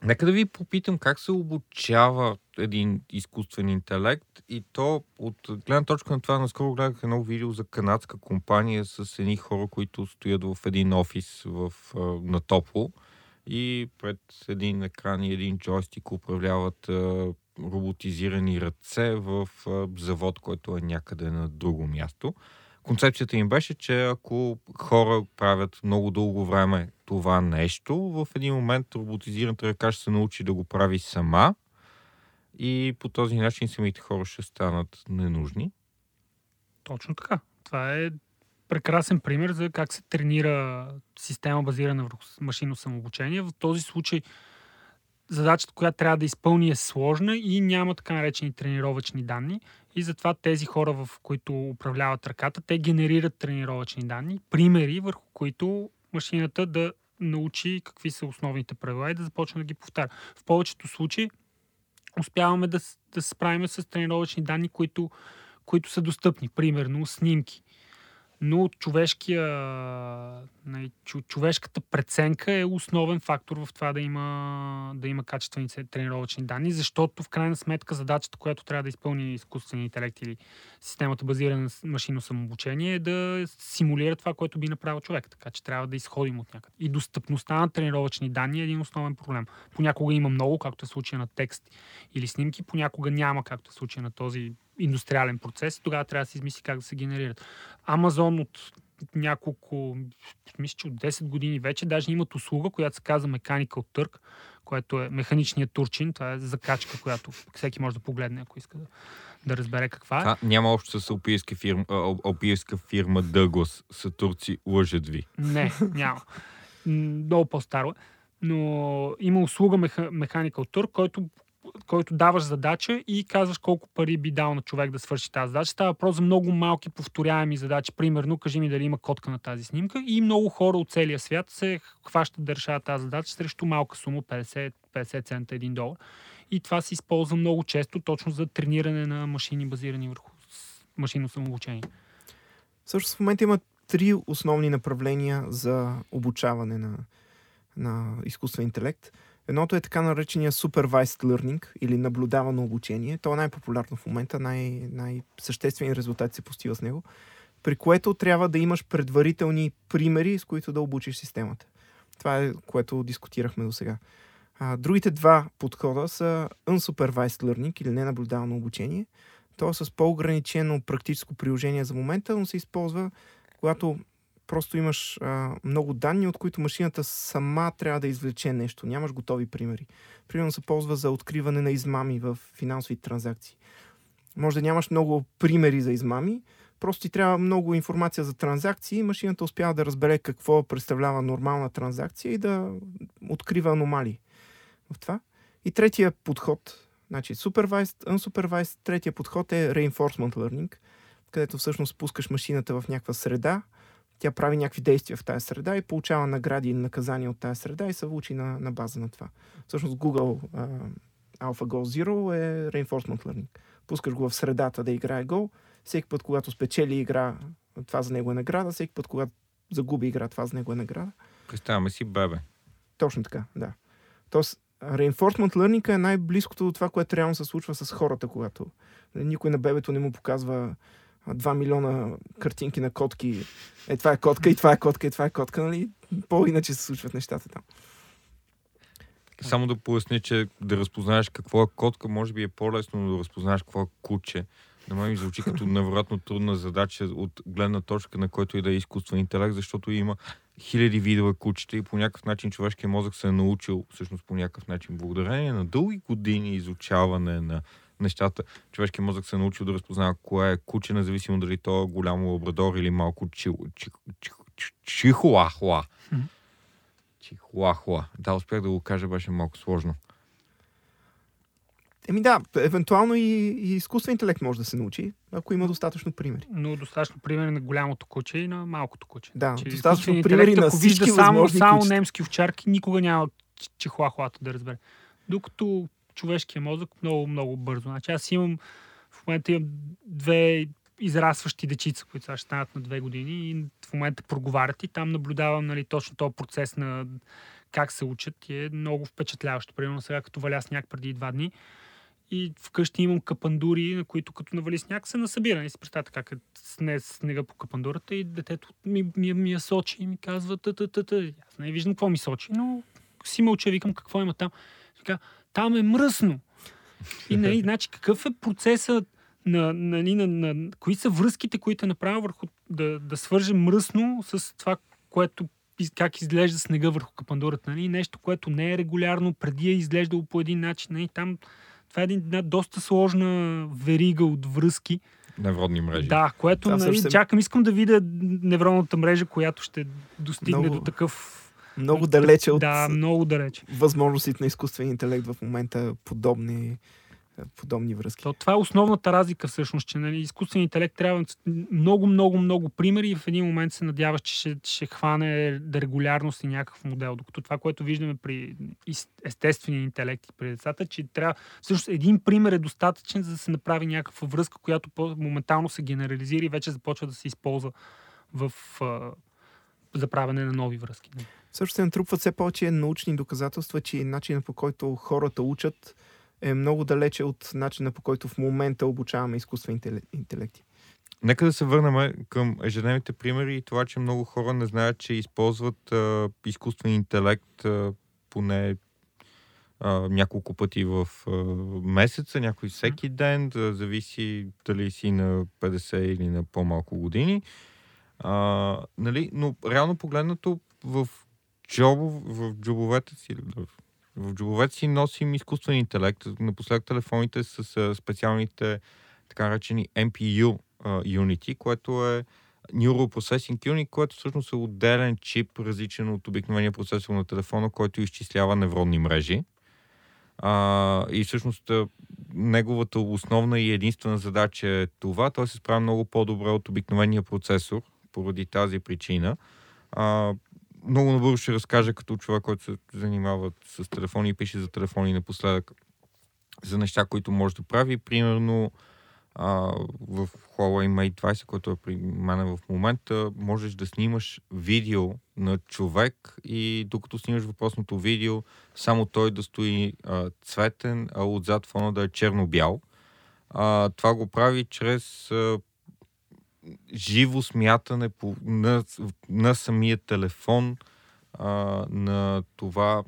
Нека да ви попитам как се обучава един изкуствен интелект и то от гледна точка на това, наскоро гледах едно видео за канадска компания с едни хора, които стоят в един офис в, на топло и пред един екран и един джойстик управляват роботизирани ръце в завод, който е някъде на друго място концепцията им беше, че ако хора правят много дълго време това нещо, в един момент роботизираната ръка ще се научи да го прави сама и по този начин самите хора ще станат ненужни. Точно така. Това е прекрасен пример за как се тренира система базирана върху машинно самообучение. В този случай задачата, която трябва да изпълни е сложна и няма така наречени тренировъчни данни. И затова тези хора, в които управляват ръката, те генерират тренировъчни данни, примери, върху които машината да научи какви са основните правила и да започне да ги повтаря. В повечето случаи успяваме да, да се справим с тренировъчни данни, които, които са достъпни. Примерно снимки но човешкия, нали, човешката преценка е основен фактор в това да има, да има качествени тренировъчни данни, защото в крайна сметка задачата, която трябва да изпълни изкуствения интелект или системата базирана на машинно самообучение е да симулира това, което би направил човек. Така че трябва да изходим от някъде. И достъпността на тренировъчни данни е един основен проблем. Понякога има много, както е случая на текст или снимки, понякога няма, както е случая на този индустриален процес и тогава трябва да се измисли как да се генерират. Амазон от няколко, мисля, че от 10 години вече, даже имат услуга, която се казва Mechanical Turk, което е механичният турчин. Това е закачка, която всеки може да погледне, ако иска да, да разбере каква е. А, няма общо с алпийска фирма, алпийска фирма Дъглас. Са турци, лъжат ви. Не, няма. Много по-старо. Но има услуга Mechanical Turk, който който даваш задача и казваш колко пари би дал на човек да свърши тази задача. Става въпрос за много малки повторяеми задачи. Примерно, кажи ми дали има котка на тази снимка и много хора от целия свят се хващат да решават тази задача срещу малка сума 50, 50 цента, 1 долар. И това се използва много често точно за трениране на машини, базирани върху машинно самообучение. Също в момента има три основни направления за обучаване на, на изкуствен интелект. Едното е така наречения supervised learning или наблюдавано обучение. То е най-популярно в момента, най- най-съществени резултати се постига с него, при което трябва да имаш предварителни примери, с които да обучиш системата. Това е което дискутирахме до сега. Другите два подхода са unsupervised learning или ненаблюдавано обучение. То е с по-ограничено практическо приложение за момента, но се използва, когато просто имаш а, много данни, от които машината сама трябва да извлече нещо. Нямаш готови примери. Примерно се ползва за откриване на измами в финансови транзакции. Може да нямаш много примери за измами, просто ти трябва много информация за транзакции. Машината успява да разбере какво представлява нормална транзакция и да открива аномалии в това. И третия подход, значи supervised, unsupervised, третия подход е reinforcement learning, където всъщност пускаш машината в някаква среда, тя прави някакви действия в тази среда и получава награди или наказания от тази среда и се учи на, на база на това. Всъщност Google uh, AlphaGo Zero е Reinforcement Learning. Пускаш го в средата да играе гол, всеки път, когато спечели игра, това за него е награда, всеки път, когато загуби игра, това за него е награда. Представяме си бебе. Точно така, да. Тоест, Reinforcement Learning е най-близкото до това, което реално се случва с хората, когато никой на бебето не му показва 2 милиона картинки на котки. Е, това е котка, и това е котка, и това е котка, нали? По-иначе се случват нещата там. Само да поясня, че да разпознаеш какво е котка, може би е по-лесно да разпознаеш какво е куче. На мен ми звучи като [LAUGHS] невероятно трудна задача от гледна точка на който и да е изкуствен интелект, защото има хиляди видове кучета и по някакъв начин човешкият мозък се е научил, всъщност по някакъв начин, благодарение на дълги години изучаване на нещата, човешкият мозък се е научил да разпознава кое е куче, независимо дали то е голямо лабрадор или малко чихуахуа. Чихуахуа. Да, успях да го кажа, беше малко сложно. Еми да, евентуално и, и изкуствен интелект може да се научи, ако има достатъчно примери. Но достатъчно примери на голямото куче и на малкото куче. Да, Че достатъчно примери на ако вижда всички само, само кучета. немски овчарки, никога няма чихуахуата да разбере. Докато човешкия мозък много, много бързо. Значи аз имам, в момента имам две израстващи дечица, които сега ще станат на две години и в момента проговарят и там наблюдавам нали, точно този процес на как се учат и е много впечатляващо. Примерно сега като валя сняг преди два дни и вкъщи имам капандури, на които като навали сняг се насъбира. И си представете как е сне, снега по капандурата и детето ми, ми, ми я сочи и ми казва та та та Аз не виждам какво ми сочи, но си мълча, викам какво има там. Така, там е мръсно. И нали, [LAUGHS] значи, какъв е процесът на, нали, на, на, на, кои са връзките, които е направил върху да, да свърже мръсно с това, което как изглежда снега върху капандурата. Нали? Нещо, което не е регулярно, преди е изглеждало по един начин. Нали? Там това е един, една доста сложна верига от връзки. Невродни мрежи. Да, което Да, нали, съвсем- чакам, искам да видя невронната мрежа, която ще достигне Много- до такъв... Много далече от Да, много далече. възможностите на изкуствен интелект в момента подобни, подобни връзки. То, това е основната разлика всъщност, че нали, изкуственият интелект трябва много, много, много примери и в един момент се надяваш, че ще, ще хване регулярност и някакъв модел. Докато това, което виждаме при естествения интелект и при децата, че трябва всъщност един пример е достатъчен, за да се направи някаква връзка, която моментално се генерализира и вече започва да се използва в за правене на нови връзки. Също се натрупват все повече научни доказателства, че начинът по който хората учат е много далече от начина по който в момента обучаваме изкуствен интеле- интелекти. Нека да се върнем към ежедневните примери и това, че много хора не знаят, че използват а, изкуствен интелект а, поне а, няколко пъти в а, месеца, някой всеки ден, да зависи дали си на 50 или на по-малко години. А, нали? Но реално погледнато в, джобов, в джобовете си, в, джобовете си носим изкуствен интелект. Напоследък телефоните с специалните така наречени MPU а, Unity, което е Neural Processing Unit, което всъщност е отделен чип, различен от обикновения процесор на телефона, който изчислява невронни мрежи. А, и всъщност неговата основна и единствена задача е това. Той се справя много по-добре от обикновения процесор, поради тази причина. А, много набързо ще разкажа като човек, който се занимава с телефони и пише за телефони напоследък за неща, които може да прави. Примерно а, в Huawei Mate 20, който е при мен в момента, можеш да снимаш видео на човек и докато снимаш въпросното видео, само той да стои а, цветен, а отзад фона да е черно-бял. А, това го прави чрез живо смятане по, на, на самия телефон, а, на това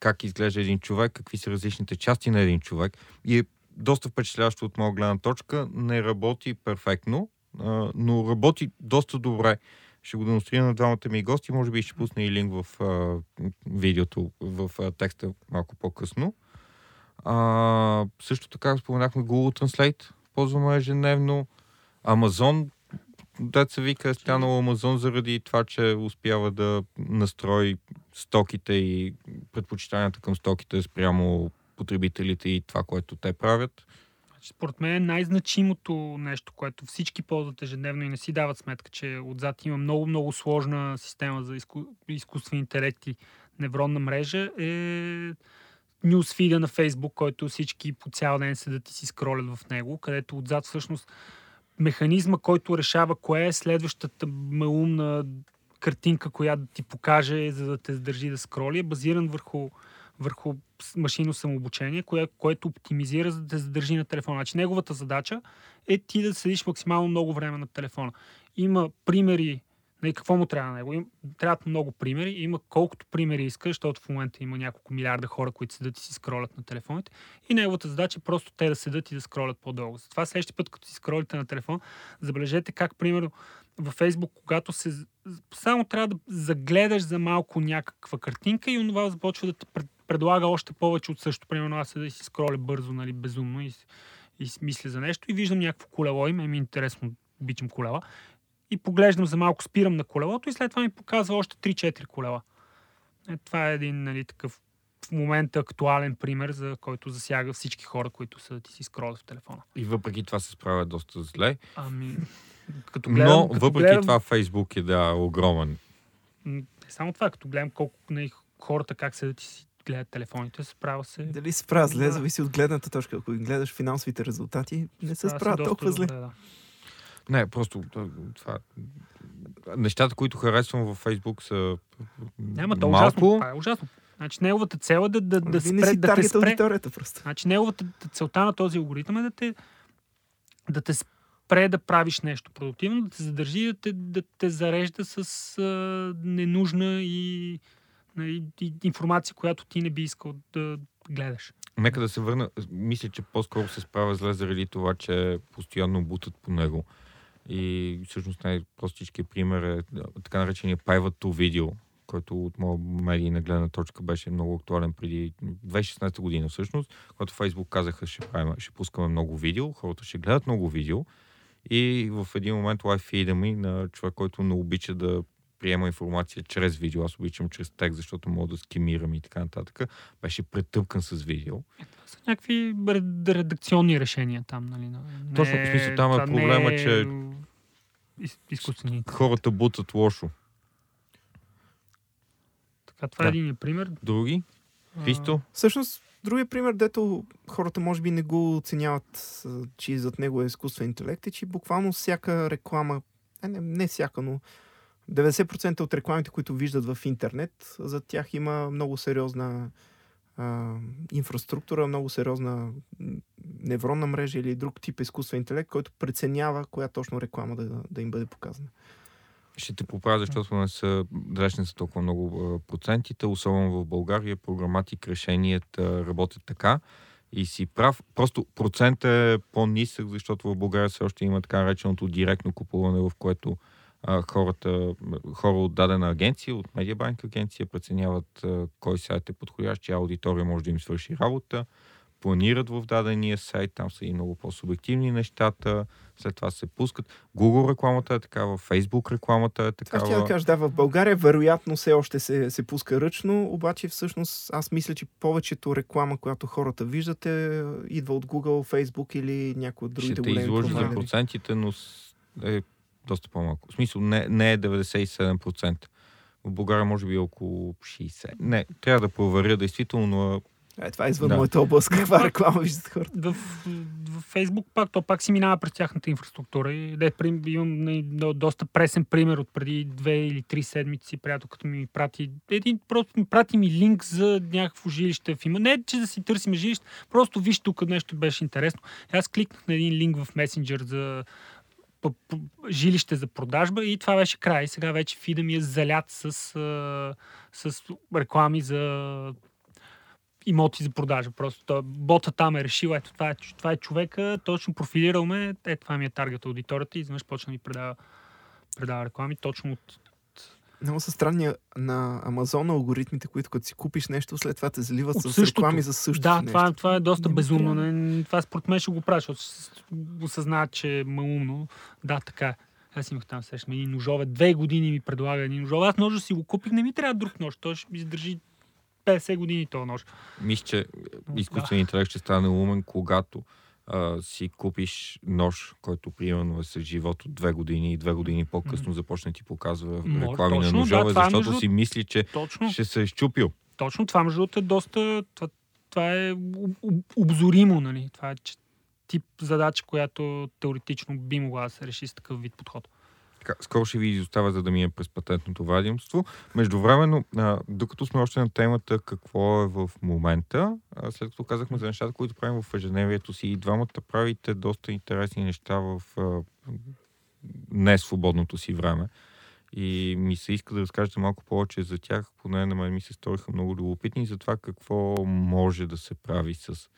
как изглежда един човек, какви са различните части на един човек. И е доста впечатляващо от моя гледна точка. Не работи перфектно, а, но работи доста добре. Ще го демонстрирам на двамата ми гости. Може би ще пусна и линк в а, видеото, в а, текста малко по-късно. А, също така споменахме Google Translate. Ползваме ежедневно. Деца вика, е станал Amazon заради това, че успява да настрои стоките и предпочитанията към стоките спрямо потребителите и това, което те правят. Значи, Според мен е най-значимото нещо, което всички ползват ежедневно и не си дават сметка, че отзад има много-много сложна система за изку... изкуствени интелекти, невронна мрежа, е нюсфида на Фейсбук, който всички по цял ден седат и си скролят в него, където отзад всъщност механизма, който решава кое е следващата малумна картинка, която да ти покаже, за да те задържи да скроли, е базиран върху върху машинно самообучение, кое, което оптимизира, за да те задържи на телефона. Значи неговата задача е ти да седиш максимално много време на телефона. Има примери Нали, какво му трябва на него? Им, трябват много примери. Има колкото примери иска, защото в момента има няколко милиарда хора, които седат и си скролят на телефоните. И неговата задача е просто те да седат и да скролят по-дълго. Затова следващия път, като си скролите на телефон, забележете как, примерно, във Фейсбук, когато се само трябва да загледаш за малко някаква картинка и онова започва да ти предлага още повече от също. Примерно аз да си скроля бързо, нали, безумно и, и мисля за нещо и виждам някакво колело и ми е интересно, обичам колела. И поглеждам за малко, спирам на колелото и след това ми показва още 3-4 колела. Е, това е един нали, такъв в момента актуален пример, за който засяга всички хора, които са ти си скролят в телефона. И въпреки това се справя доста зле. Ами, като гледам, Но като въпреки гледам, това Фейсбук е да огромен. Не само това, като гледам колко нали, хората как седят и си гледат телефоните, справя се. Дали се справя зле, Да. зависи от гледната точка. Ако гледаш финансовите резултати, не се справя толкова зле. добре, да. Не, просто това... Нещата, които харесвам във Фейсбук са Няма, то е малко. ужасно. Това е ужасно. Значи неговата цел е да, да, да, не спре, си да те спре. аудиторията просто. Значи неговата целта на този алгоритъм е да те, да те спре да правиш нещо продуктивно, да те задържи, да те, да те зарежда с а, ненужна и, и, и информация, която ти не би искал да гледаш. Нека да се върна. Мисля, че по-скоро се справя зле заради това, че постоянно бутат по него. И всъщност най-простичкият пример е така наречения to Video, който от моя медийна гледна точка беше много актуален преди 2016 година всъщност, когато Facebook казаха, ще, правим, ще пускаме много видео, хората ще гледат много видео. И в един момент лайф фида ми на човек, който не обича да приема информация чрез видео, аз обичам чрез текст, защото мога да скимирам и така нататък, беше претъпкан с видео. Това са някакви ред- редакционни решения там, нали? Не, Точно, в смисъл, там е това не проблема, че- из- изкуствени. Хората бутат лошо. Така, това е Да. един пример. Други? Христо? Всъщност, другия пример, дето хората може би не го оценяват, че зад него е изкуствен интелект, е, че буквално всяка реклама, не, не, не всяка, но 90% от рекламите, които виждат в интернет, за тях има много сериозна а, инфраструктура, много сериозна невронна мрежа или друг тип изкуствен интелект, който преценява коя точно реклама да, да им бъде показана. Ще те поправя, защото не са, далеч са толкова много процентите, особено в България. Програматик решенията работят така и си прав. Просто процентът е по-нисък, защото в България все още има така нареченото директно купуване, в което а, хората, хора от дадена агенция, от Медиабанк агенция, преценяват а, кой сайт е подходящ, чия аудитория може да им свърши работа, планират в дадения сайт, там са и много по-субективни нещата, след това се пускат. Google рекламата е такава, Facebook рекламата е Това ще да такава. кажа, да, в България вероятно все още се, се пуска ръчно, обаче всъщност аз мисля, че повечето реклама, която хората виждат, е, идва от Google, Facebook или някои от Ще другите те големи изложи за процентите, но е доста по-малко. В смисъл, не, не е 97%. В България може би е около 60%. Не, трябва да проверя действително, но Е, това е извън Да. моята област. [LAUGHS] Каква реклама виждат хората? в, в Фейсбук пак, то пак си минава през тяхната инфраструктура. И де, прим- имам нали, до- доста пресен пример от преди две или три седмици. Приятелката ми прати един, просто ми прати ми линк за някакво жилище в има. Не, че да си търсим жилище, просто виж тук нещо беше интересно. Аз кликнах на един линк в месенджер за жилище за продажба и това беше край. Сега вече фида ми е залят с, с реклами за имоти за продажа. Просто бота там е решил, ето това е, това е човека, точно профилирал ме, е, това ми е таргет аудиторията и изведнъж почна да ми предава, предава реклами точно от... Много са странни на Амазон алгоритмите, които като си купиш нещо, след това те заливат От с същото. реклами за същото Да, нещо. това, това е доста Не безумно. Не, това според мен ще го правя, защото осъзнават, че е малумно. Да, така. Аз имах там срещам един ножове. Две години ми предлага един ножове. Аз ножа си го купих, не ми трябва друг нож. Той ще ми издържи 50 години този нож. мисля, че Да. изкуственият интелект ще стане умен, когато а, си купиш нож, който примерно е с живот от две години и две години по-късно започне да ти показва Може, реклами на точно, да, ножове, това е защото между- си мисли, че Точно. ще се е щупил. Точно това, между другото, е доста... Това, това е об- об- обзоримо, нали? Това е тип задача, която теоретично би могла да се реши с такъв вид подход. Така, скоро ще ви изостава, за да мине през патентното вадимство. Междувременно, а, докато сме още на темата какво е в момента, а, след като казахме за нещата, които правим в ежедневието си, и двамата правите доста интересни неща в а, не свободното си време. И ми се иска да разкажете малко повече за тях. Поне на мен ми се сториха много любопитни за това какво може да се прави с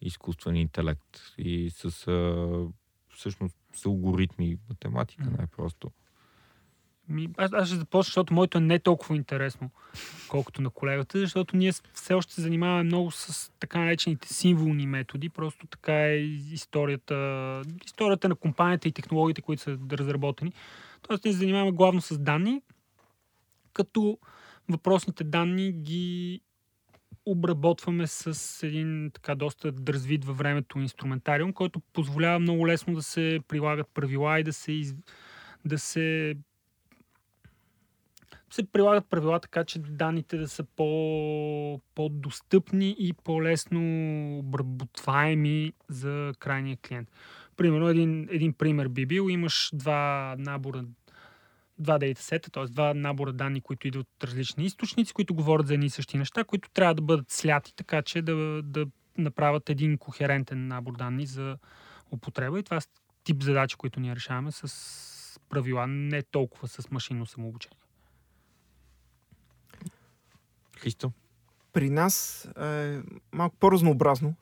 изкуствен интелект и с а, всъщност с алгоритми, математика най-просто. Ми, аз, аз ще започна, защото моето е не толкова интересно, колкото на колегата, защото ние все още се занимаваме много с така наречените символни методи. Просто така е историята, историята на компанията и технологиите, които са разработени. Тоест, ние се занимаваме главно с данни, като въпросните данни ги обработваме с един така доста дързвит във времето инструментариум, който позволява много лесно да се прилагат правила и да се, из... да се се прилагат правила така, че данните да са по, по-достъпни и по-лесно обработваеми за крайния клиент. Примерно, един, един пример би бил, имаш два набора два дейтасета, т.е. два набора данни, които идват от различни източници, които говорят за едни и същи неща, които трябва да бъдат сляти, така че да, да направят един кохерентен набор данни за употреба. И това е тип задачи, които ние решаваме с правила, не толкова с машинно самообучение. Христо? При нас е малко по-разнообразно.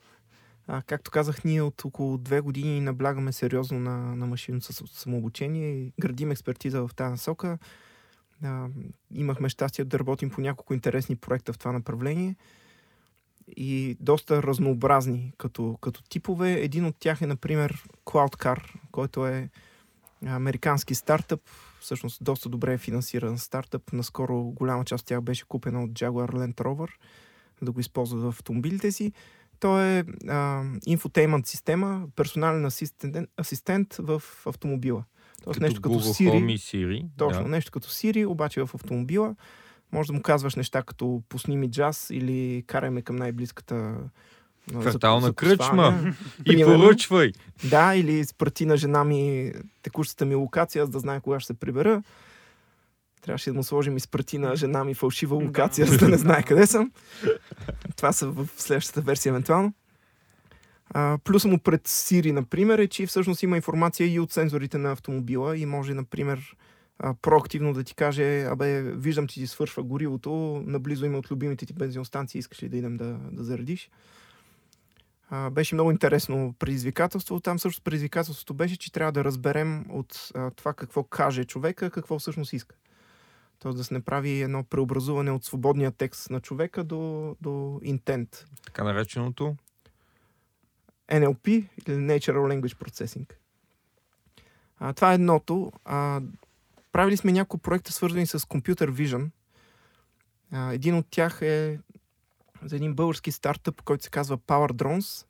А, както казах, ние от около две години наблягаме сериозно на, на машинното самообучение и градим експертиза в тази насока. А, имахме щастие да работим по няколко интересни проекта в това направление и доста разнообразни като, като типове. Един от тях е, например, CloudCar, който е американски стартъп, всъщност доста добре финансиран стартъп. Наскоро голяма част от тях беше купена от Jaguar Land Rover, да го използват в автомобилите си. Той е а, инфотеймент система, персонален асистент, асистент в автомобила. Тоест нещо като Siri. Home и Siri. Точно, да. нещо като Siri, обаче в автомобила. Може да му казваш неща като пусни ми джаз или караме към най-близката Квартална кръчма [LAUGHS] и поръчвай. Да, или спрати на жена ми текущата ми локация, за да знае кога ще се прибера. Трябваше да му сложим изпрати на жена ми фалшива локация, за да не знае къде съм. Това са в следващата версия евентуално. А, плюса му пред Siri, например, е, че всъщност има информация и от сензорите на автомобила и може, например, а, проактивно да ти каже, абе, виждам, че ти свършва горивото, наблизо има от любимите ти бензиностанции, искаш ли да идем да, да заредиш? А, беше много интересно предизвикателство. Там също предизвикателството беше, че трябва да разберем от а, това какво каже човека, какво всъщност иска. Тоест да се направи едно преобразуване от свободния текст на човека до, до intent. Така нареченото? NLP или Natural Language Processing. А, това е едното. А, правили сме няколко проекта, свързани с Computer Vision. А, един от тях е за един български стартъп, който се казва Power Drones.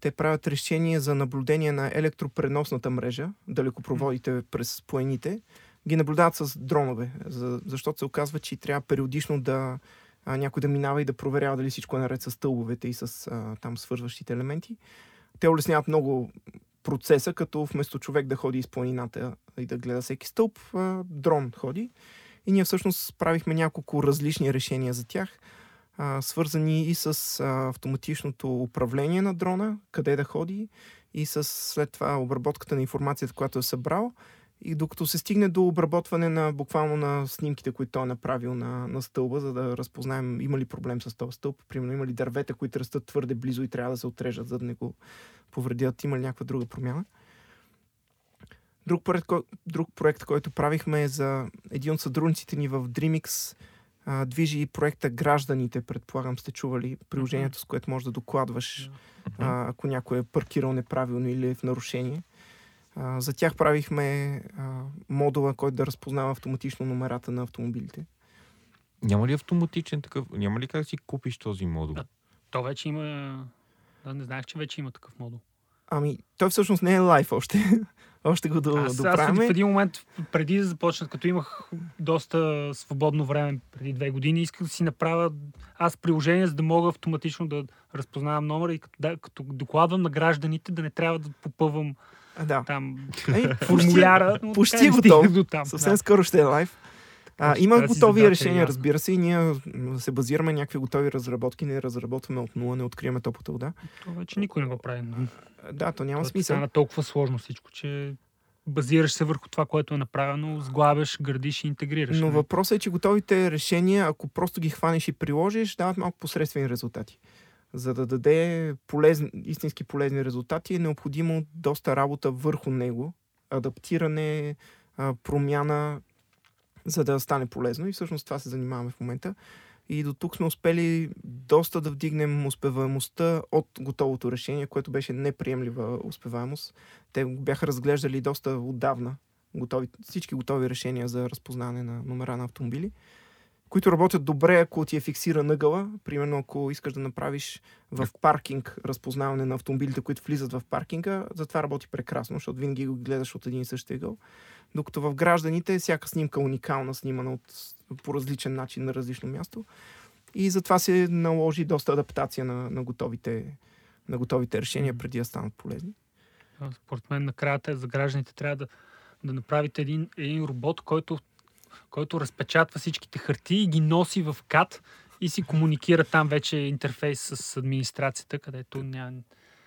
Те правят решение за наблюдение на електропреносната мрежа, далекопроводите през планините. Ги наблюдават с дронове, за, защото се оказва, че трябва периодично да а, някой да минава и да проверява дали всичко е наред с стълбовете и с а, там свързващите елементи. Те улесняват много процеса, като вместо човек да ходи из планината и да гледа всеки стълб, а, дрон ходи. И ние всъщност правихме няколко различни решения за тях а, свързани и с а, автоматичното управление на дрона, къде да ходи, и с след това обработката на информацията, която е събрал. И докато се стигне до обработване на буквално на снимките, които той е направил на, на стълба, за да разпознаем има ли проблем с този стълб, примерно има ли дървета, които растат твърде близо и трябва да се отрежат, за да не го повредят, има ли някаква друга промяна. Друг проект, друг проект, който правихме е за един от сътрудниците ни в DreamX, а, движи и проекта Гражданите, предполагам сте чували, приложението, с което можеш да докладваш, а, ако някой е паркирал неправилно или е в нарушение. А, за тях правихме а, модула, който да разпознава автоматично номерата на автомобилите. Няма ли автоматичен такъв? Няма ли как си купиш този модул? Да, то вече има. Да, не знаех, че вече има такъв модул. Ами, той всъщност не е лайф още. [LAUGHS] още го до, аз, доправяме. Аз в един момент, преди да започнат, като имах доста свободно време преди две години, исках да си направя аз приложение, за да мога автоматично да разпознавам номера и като, да, като докладвам на гражданите, да не трябва да попъвам да. там [LAUGHS] Ей, формуляра. Почти, почти е готов. До там. Съвсем да. скоро ще е лайв. А, има готови решения, разбира се, и ние се базираме някакви готови разработки, не разработваме от нула, не откриваме топлата вода. Това вече никой не го прави. Да, то няма смисъл. Стана толкова сложно всичко, че базираш се върху това, което е направено, сглабяш, градиш и интегрираш. Но нали? въпросът е, че готовите решения, ако просто ги хванеш и приложиш, дават малко посредствени резултати. За да даде полезни, истински полезни резултати, е необходимо доста работа върху него, адаптиране, промяна, за да стане полезно. И всъщност това се занимаваме в момента. И до тук сме успели доста да вдигнем успеваемостта от готовото решение, което беше неприемлива успеваемост. Те бяха разглеждали доста отдавна, готови, всички готови решения за разпознаване на номера на автомобили, които работят добре, ако ти е фиксира ъгъла. Примерно, ако искаш да направиш в паркинг разпознаване на автомобилите, които влизат в паркинга, затова работи прекрасно, защото винаги го гледаш от един и същия ъгъл. Докато в гражданите всяка снимка е уникална, снимана от, по различен начин на различно място. И затова се наложи доста адаптация на, на, готовите, на готовите решения, преди да станат полезни. Според мен накрая за гражданите трябва да, да направите един, един робот, който, който разпечатва всичките хартии и ги носи в КАТ и си комуникира там вече интерфейс с администрацията, където няма...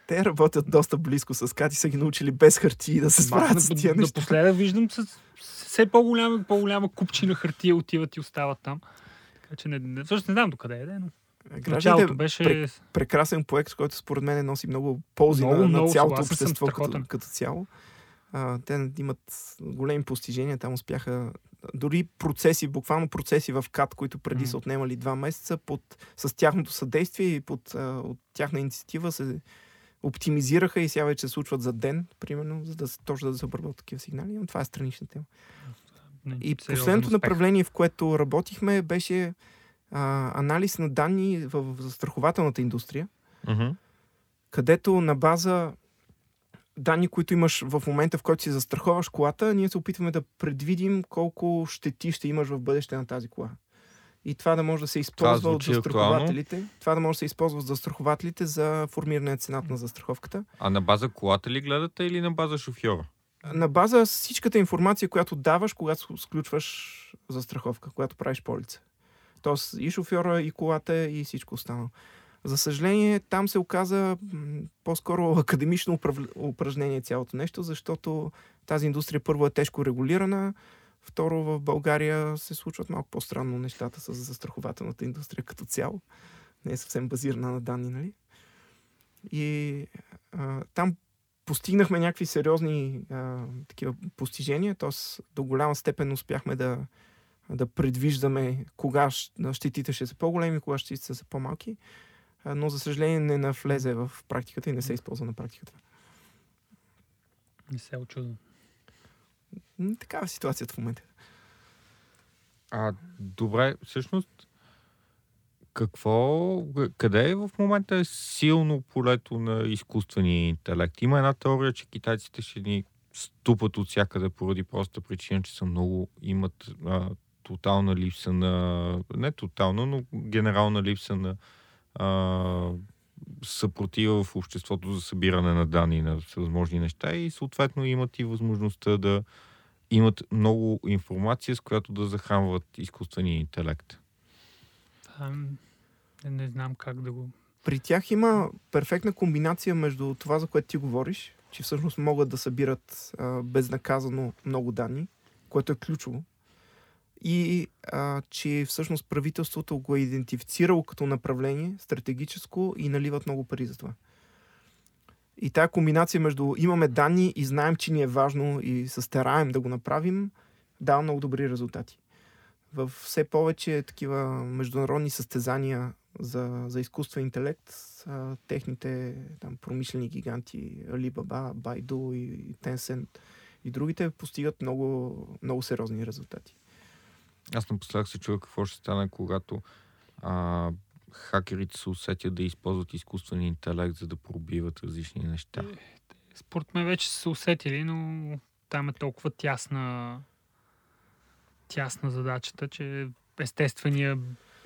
Те работят доста близко с Кати, са ги научили без хартии да се справят с тия неща. Напоследък виждам с все по-голяма, по-голяма купчина хартия отиват и остават там. Така че не, всъщност не знам докъде е, но Гражданите беше... пре- прекрасен проект, който според мен носи много ползи Много, на, на цялото общество като, като цяло. А, те имат големи постижения, там успяха дори процеси, буквално процеси в КАТ, които преди са отнемали два месеца, под, с тяхното съдействие и под, а, от тяхна инициатива се оптимизираха и сега вече се случват за ден, примерно, за да се, точно да се обработват такива сигнали. Но това е странична тема. не, И последното успех. направление, в което работихме, беше а, анализ на данни в, застрахователната индустрия, Мгм. където на база данни, които имаш в момента, в който си застраховаш колата, ние се опитваме да предвидим колко щети ще имаш в бъдеще на тази кола. И това да може да се използва от застрахователите. Това да може да се използва от застрахователите за формиране на цената на застраховката. А на база колата ли гледате или на база шофьора? На база всичката информация, която даваш, когато сключваш застраховка, когато правиш полица. Тоест и шофьора, и колата, и всичко останало. За съжаление, там се оказа по-скоро академично упражнение цялото нещо, защото тази индустрия първо е тежко регулирана, второ в България се случват малко по-странно нещата с застрахователната индустрия като цяло. Не е съвсем базирана на данни, нали? И а, там постигнахме някакви сериозни а, такива постижения, т.е. до голяма степен успяхме да, да предвиждаме кога щетите ще са по-големи, кога щетите са по-малки, но за съжаление не навлезе в практиката и не се използва на практиката. Не се очудвам. М, Такава е ситуацията в момента. А, добре, всъщност, какво, къде е в момента е силно полето на изкуствения интелект? Има една теория, че китайците ще ни ступат от всякъде поради проста причина, че са много, имат а, тотална липса на, не тотална, но генерална липса на а, съпротива в обществото за събиране на данни на всевъзможни неща и съответно имат и възможността да имат много информация, с която да захранват изкуствения интелект. Там, не, не знам как да го... При тях има перфектна комбинация между това, за което ти говориш, че всъщност могат да събират а, безнаказано много данни, което е ключово. И а, че всъщност правителството го е идентифицирало като направление стратегическо и наливат много пари за това. И тая комбинация между имаме данни и знаем, че ни е важно и се стараем да го направим, дава много добри резултати. В все повече такива международни състезания за, за изкуствен интелект, а, техните там, промишлени гиганти, Alibaba, Baidu и Tencent и другите постигат много, много сериозни резултати. Аз напоследък се чуя какво ще стане, когато а, хакерите се усетят да използват изкуствен интелект, за да пробиват различни неща. Според мен вече са се усетили, но там е толкова тясна тясна задачата, че естествения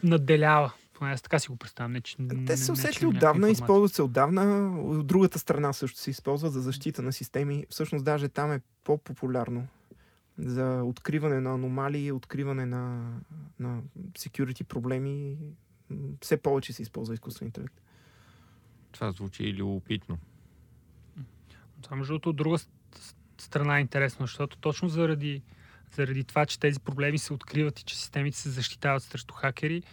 наделява. Поне аз така си го представям. Не, че, Те се не, че усетили отдавна, използват се отдавна. От другата страна също се използват за защита на системи. Всъщност даже там е по-популярно за откриване на аномалии, откриване на, на security проблеми. Все повече се използва изкуствен интелект. Това звучи и любопитно. Това, между другото, от друга страна е интересно, защото точно заради, заради това, че тези проблеми се откриват и че системите се защитават срещу хакери,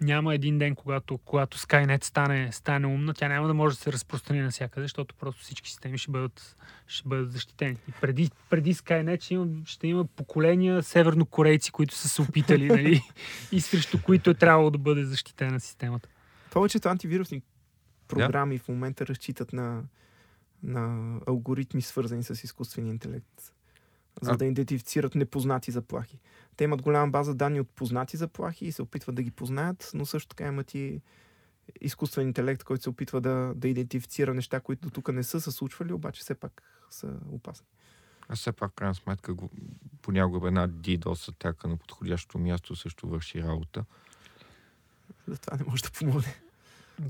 няма един ден, когато, когато Skynet стане, стане умна, тя няма да може да се разпространи навсякъде, защото просто всички системи ще бъдат, ще бъдат защитени. И преди, преди Skynet ще има, ще има поколения севернокорейци, които са се опитали нали, и срещу които е трябвало да бъде защитена системата. Повечето антивирусни програми yeah. в момента разчитат на, на алгоритми, свързани с изкуствения интелект, за а... да идентифицират непознати заплахи. Те имат голяма база данни от познати заплахи и се опитват да ги познаят, но също така имат и изкуствен интелект, който се опитва да, да идентифицира неща, които до тук не са се случвали, обаче все пак са опасни. А все пак, крайна сметка, понякога една DDoS атака на подходящо място също върши работа. Затова не може да помогне.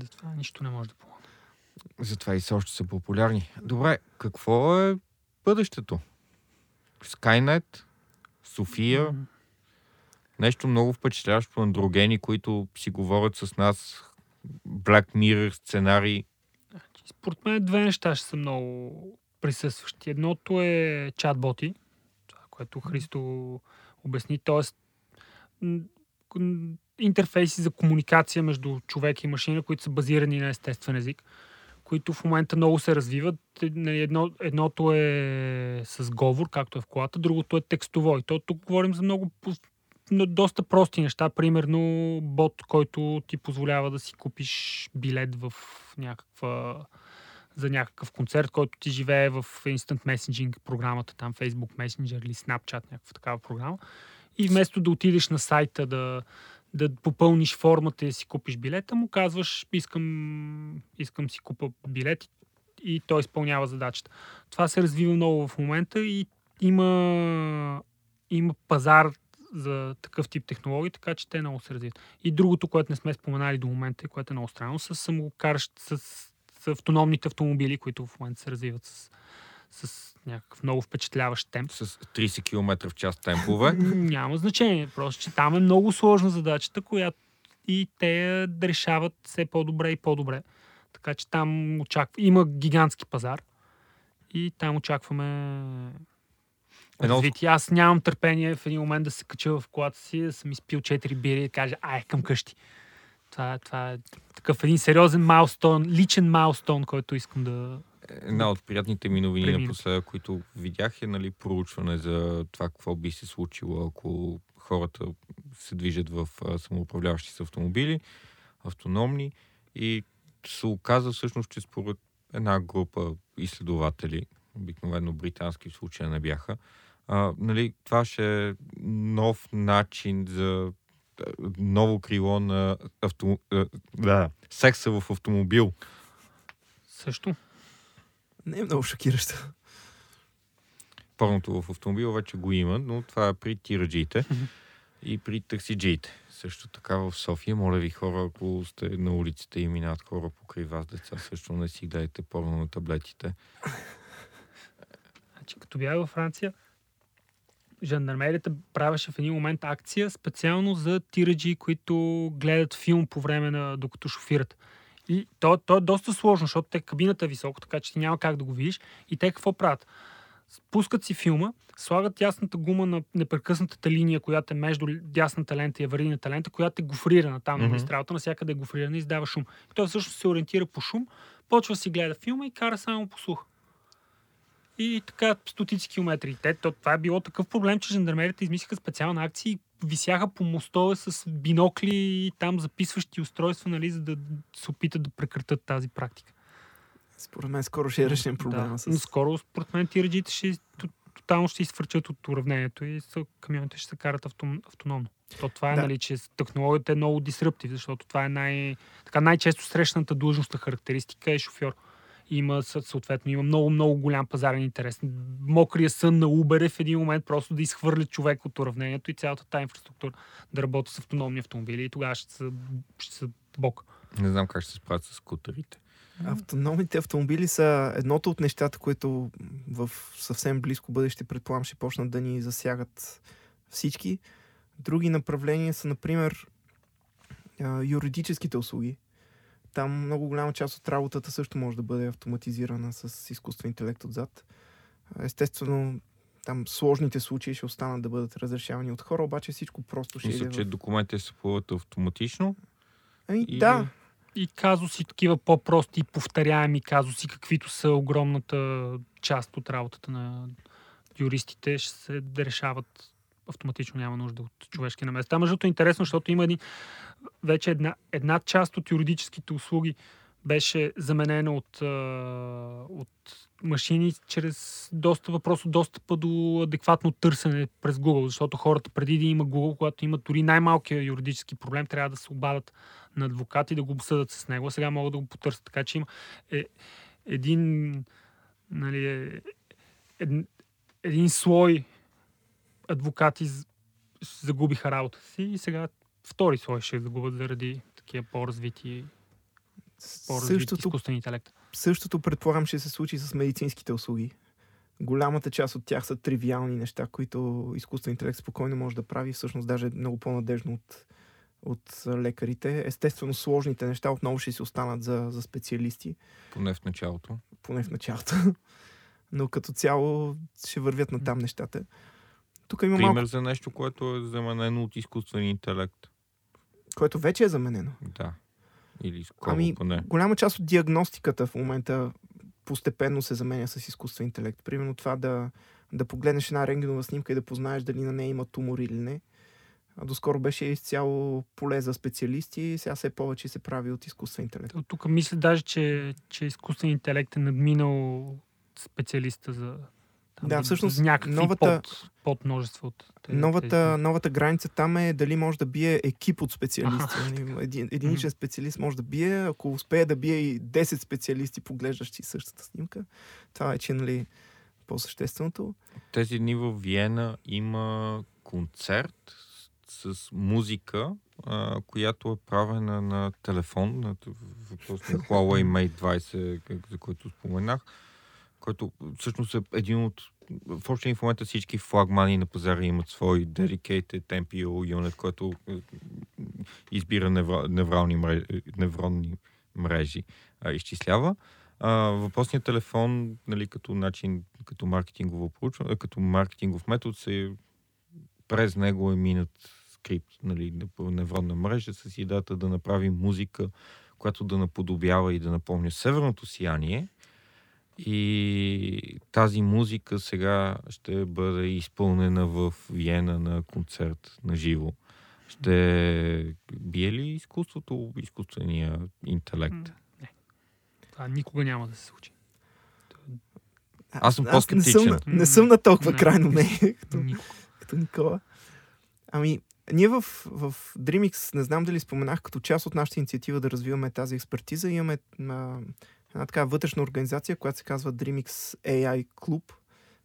Затова нищо не може да помогне. Затова и все още са популярни. Добре, какво е бъдещето? Skynet, София, mm-hmm. нещо много впечатляващо андрогени, които си говорят с нас, Black Mirror сценарии. Според мен две неща ще са много присъстващи. Едното е чатботи, това, което Христо обясни, т.е. интерфейси за комуникация между човек и машина, които са базирани на естествен език които в момента много се развиват. Нали, едно, едното е с говор, както е в колата, другото е текстово. И то тук говорим за много доста прости неща. Примерно бот, който ти позволява да си купиш билет в някаква за някакъв концерт, който ти живее в Instant Messaging програмата, там Facebook Messenger или Snapchat, някаква такава програма. И вместо да отидеш на сайта да, да попълниш формата и да си купиш билета, му казваш, искам, искам си купа билет и той изпълнява задачата. Това се развива много в момента и има, има пазар за такъв тип технологии, така че те много се развиват. И другото, което не сме споменали до момента и което е много странно, с самокаращ, с, с автономните автомобили, които в момента се развиват с, с някакъв много впечатляващ темп. С 30 км в час темпове? [LAUGHS] Няма значение. Просто, че там е много сложна задачата, която и те решават все по-добре и по-добре. Така че там очаква... има гигантски пазар и там очакваме Едно... развитие. Аз нямам търпение в един момент да се кача в колата си, да съм изпил 4 бири и да кажа, ай, към къщи. Това, това е такъв един сериозен маустон, личен маустон, който искам да, Една от приятните ми новини Премина. напоследък, които видях е нали, проучване за това какво би се случило, ако хората се движат в самоуправляващи с автомобили, автономни и се оказа всъщност, че според една група изследователи, обикновено британски в случая не бяха, а, нали, това ще е нов начин за ново крило на авто... да, секса в автомобил. Също не е много шокиращо. Порното в автомобила вече го има, но това е при тираджиите и при таксиджиите. Също така в София, моля ви хора, ако сте на улиците и минат хора покрай вас, деца, също не си гледайте порно на таблетите. Значи, като бях във Франция, жандармерията правеше в един момент акция специално за тираджи, които гледат филм по време на докато шофират. И то, то е доста сложно, защото те кабината е високо, така че ти няма как да го видиш. И те какво правят? Пускат си филма, слагат ясната гума на непрекъснатата линия, която е между дясната лента и аварийната лента, която е гофрирана там mm-hmm. на магистралата, навсякъде е гофрирана и издава шум. И той всъщност се ориентира по шум, почва си гледа филма и кара само по слух. И така стотици километри. Те, то, това е било такъв проблем, че жандармерите измислиха специална акция и висяха по мостове с бинокли и там записващи устройства, нали, за да се опитат да прекратят тази практика. Според мен скоро ще решен проблема. Да, с... Но скоро, според мен, тираджите ще тотално ще изфърчат от уравнението и камионите ще се карат автом, автономно. То това е, да. нали, че технологията е много дисръптив, защото това е най- така, най-често срещаната длъжностна характеристика е шофьор има съответно има много, много голям пазарен интерес. Мокрия сън на Uber е в един момент просто да изхвърли човек от уравнението и цялата тази инфраструктура да работи с автономни автомобили и тогава ще са, ще са бок. Не знам как ще се справят с скутерите. Автономните автомобили са едното от нещата, които в съвсем близко бъдеще предполагам ще почнат да ни засягат всички. Други направления са, например, юридическите услуги там много голяма част от работата също може да бъде автоматизирана с изкуствен интелект отзад. Естествено, там сложните случаи ще останат да бъдат разрешавани от хора, обаче всичко просто ще Мисля, че в... документите се плуват автоматично. Ами, и- да, И казуси, такива по-прости, повторяеми казуси, каквито са огромната част от работата на юристите, ще се решават автоматично, няма нужда от човешки намес. Там, между е интересно, защото има един, вече една, една част от юридическите услуги беше заменена от, от машини чрез достъпа, просто достъпа до адекватно търсене през Google, защото хората преди да има Google, когато имат дори най-малкия юридически проблем, трябва да се обадат на адвокати да го обсъдят с него. Сега могат да го потърсят. Така че има е, един, нали, е, ед, един слой адвокати загубиха работа си и сега втори слой ще загубят заради такива по-развити, по-развити същото, изкуствен интелект. същото предполагам ще се случи с медицинските услуги. Голямата част от тях са тривиални неща, които изкуствен интелект спокойно може да прави, всъщност даже много по-надежно от, от лекарите. Естествено, сложните неща отново ще си останат за, за специалисти, Поне в началото. поне в началото. [LAUGHS] Но като цяло ще вървят на там нещата. Тук има Пример малко, за нещо, което е заменено от изкуствен интелект. което вече е заменено. Да. Или скоро Ами, поне. голяма част от диагностиката в момента постепенно се заменя с изкуствен интелект. Примерно това да, да погледнеш една рентгенова снимка и да познаеш дали на нея има тумор или не. А доскоро беше изцяло поле за специалисти, сега все повече се прави от изкуствен интелект. Тук мисля даже, че, че изкуствен интелект е надминал специалиста за, там, Да, всъщност, някакви новата- под, под множество от тези, Новата, тези. новата граница там е дали може да бие екип от специалисти. Аха. Нали, Един, единичен специалист може да бие, ако успее да бие и 10 специалисти, поглеждащи същата снимка. Това е нали, по-същественото. Тези дни в Виена има концерт с, с музика, а, която е правена на телефон, на т- въпрос на Huawei Mate 20, как- за който споменах, който всъщност е един от в общия в момента всички флагмани на пазара имат свой dedicated MPU unit, който е, избира невра, неврални мрежи, невронни мрежи, изчислява. А, въпросният телефон, нали, като начин, като маркетингово проучване, като маркетингов метод, се през него е минат скрипт, нали, на- невронна мрежа с идеята да направи музика, която да наподобява и да напомня северното сияние. И тази музика сега ще бъде изпълнена в Виена на концерт на живо. Ще бие ли изкуството, изкуствения интелект? Не. Това никога няма да се случи. Аз съм не съм, по-скептичен. не съм на толкова Не. крайно мнение, като, като Никола. Ами, ние в, в DreamX, не знам дали споменах, като част от нашата инициатива да развиваме тази експертиза, имаме а, една така вътрешна организация, която се казва DreamX AI Club,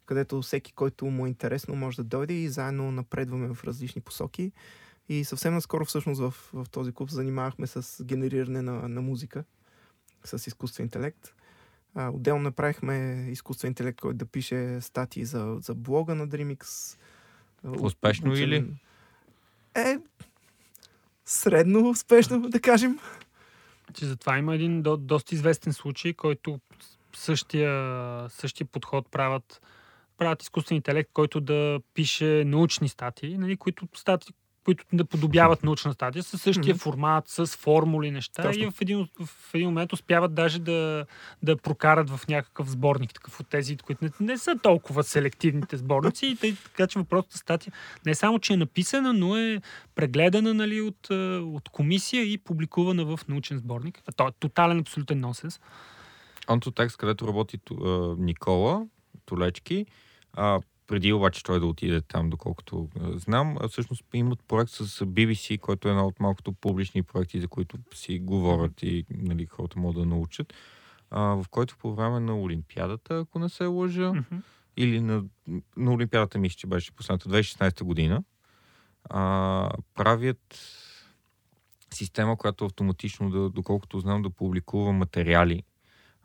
където всеки, който му е интересно, може да дойде и заедно напредваме в различни посоки. И съвсем наскоро всъщност в, в този клуб занимавахме с генериране на, на музика с изкуствен интелект. А, отделно направихме изкуствен интелект, който да пише статии за, за блога на DreamX. Успешно Учен- или? Е, средно успешно, да кажем. Че затова има един до, доста известен случай, който същия, същия подход правят, правят изкуствен интелект, който да пише научни статии, нали, които, статии, които да подобяват научна статия със същия Мгм. формат, с формули, неща. Точно. И в един, в един момент успяват даже да, да прокарат в някакъв сборник, такъв от тези, които не, не са толкова селективните сборници. И тъй, така че въпросната статия не само, че е написана, но е прегледана нали, от, от комисия и публикувана в научен сборник. А то е тотален абсолютен нонсенс. Антотекст, където работи а, Никола Толечки, а, преди обаче той да отиде там, доколкото а, знам, всъщност имат проект с BBC, който е една от малкото публични проекти, за които си говорят и нали, хората могат да научат, а, в който по време на Олимпиадата, ако не се лъжа, Мгм. или на, на Олимпиадата, мисля, че беше последната 2016 година, а, правят система, която автоматично, да, доколкото знам, да публикува материали,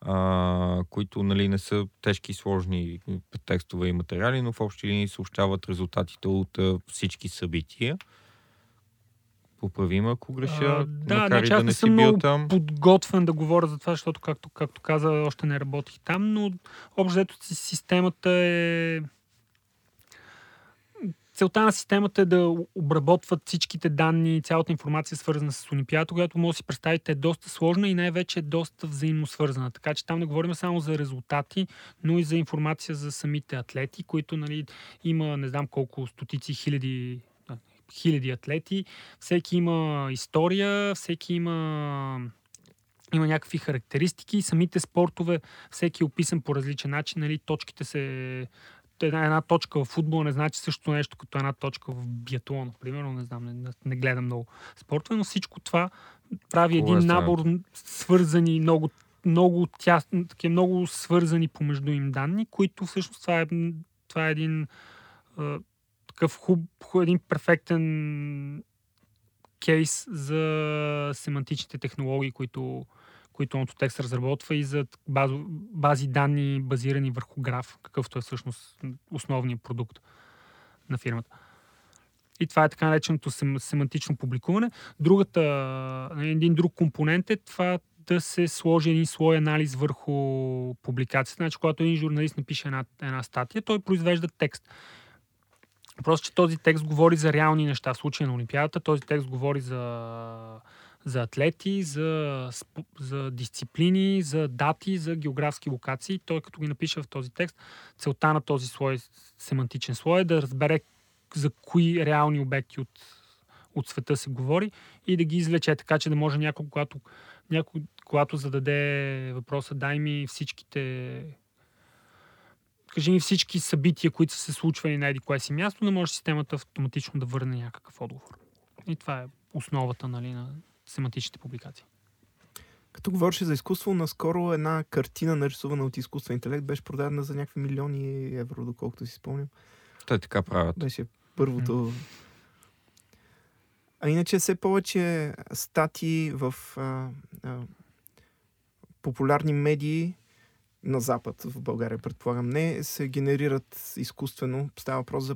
а, които нали, не са тежки сложни текстове и материали, но в общи линии съобщават резултатите от а, всички събития. Поправима, ако греша, А, да, макар значи да не съм много там. подготвен да говоря за това, защото, както, както каза, още не работих там, но общо системата е... Целта на системата е да обработват всичките данни, цялата информация свързана с Олимпиадата, която може да си представите е доста сложна и най-вече е доста взаимно свързана. Така че там не говорим само за резултати, но и за информация за самите атлети, които нали, има не знам колко стотици хиляди хиляди атлети. Всеки има история, всеки има има някакви характеристики. Самите спортове, всеки е описан по различен начин. Нали, точките се... Една, една точка в футбол не значи също нещо като една точка в биатлон, примерно. Не знам, не, не, гледам много спортове, но всичко това прави Хубава един страна. набор свързани, много, много тясно, такива много свързани помежду им данни, които всъщност това е, това е един а, такъв хуб, хуб, един перфектен кейс за семантичните технологии, които, които Autotext разработва и за базо, бази данни, базирани върху граф, какъвто е всъщност основният продукт на фирмата. И това е така нареченото сем, семантично публикуване. Другата, един друг компонент е това да се сложи един слой анализ върху публикацията. Значи, когато един журналист напише една, една статия, той произвежда текст. Просто, че този текст говори за реални неща. В случая на Олимпиадата този текст говори за, за атлети, за, за дисциплини, за дати, за географски локации. Той като ги напише в този текст, целта на този слой, семантичен слой е да разбере за кои реални обекти от, от света се говори и да ги извлече така, че да може някой, когато, някой, когато зададе въпроса, дай ми всичките кажи ми всички събития, които са се случвали на еди кое си място, да може системата автоматично да върне някакъв отговор. И това е основата нали, на семантичните публикации. Като говореше за изкуство, наскоро една картина, нарисувана от изкуствен интелект, беше продадена за някакви милиони евро, доколкото си спомням. Те така правят. Беше първото. А иначе все повече статии в а, а, популярни медии на Запад, в България, предполагам, не се генерират изкуствено. Става въпрос за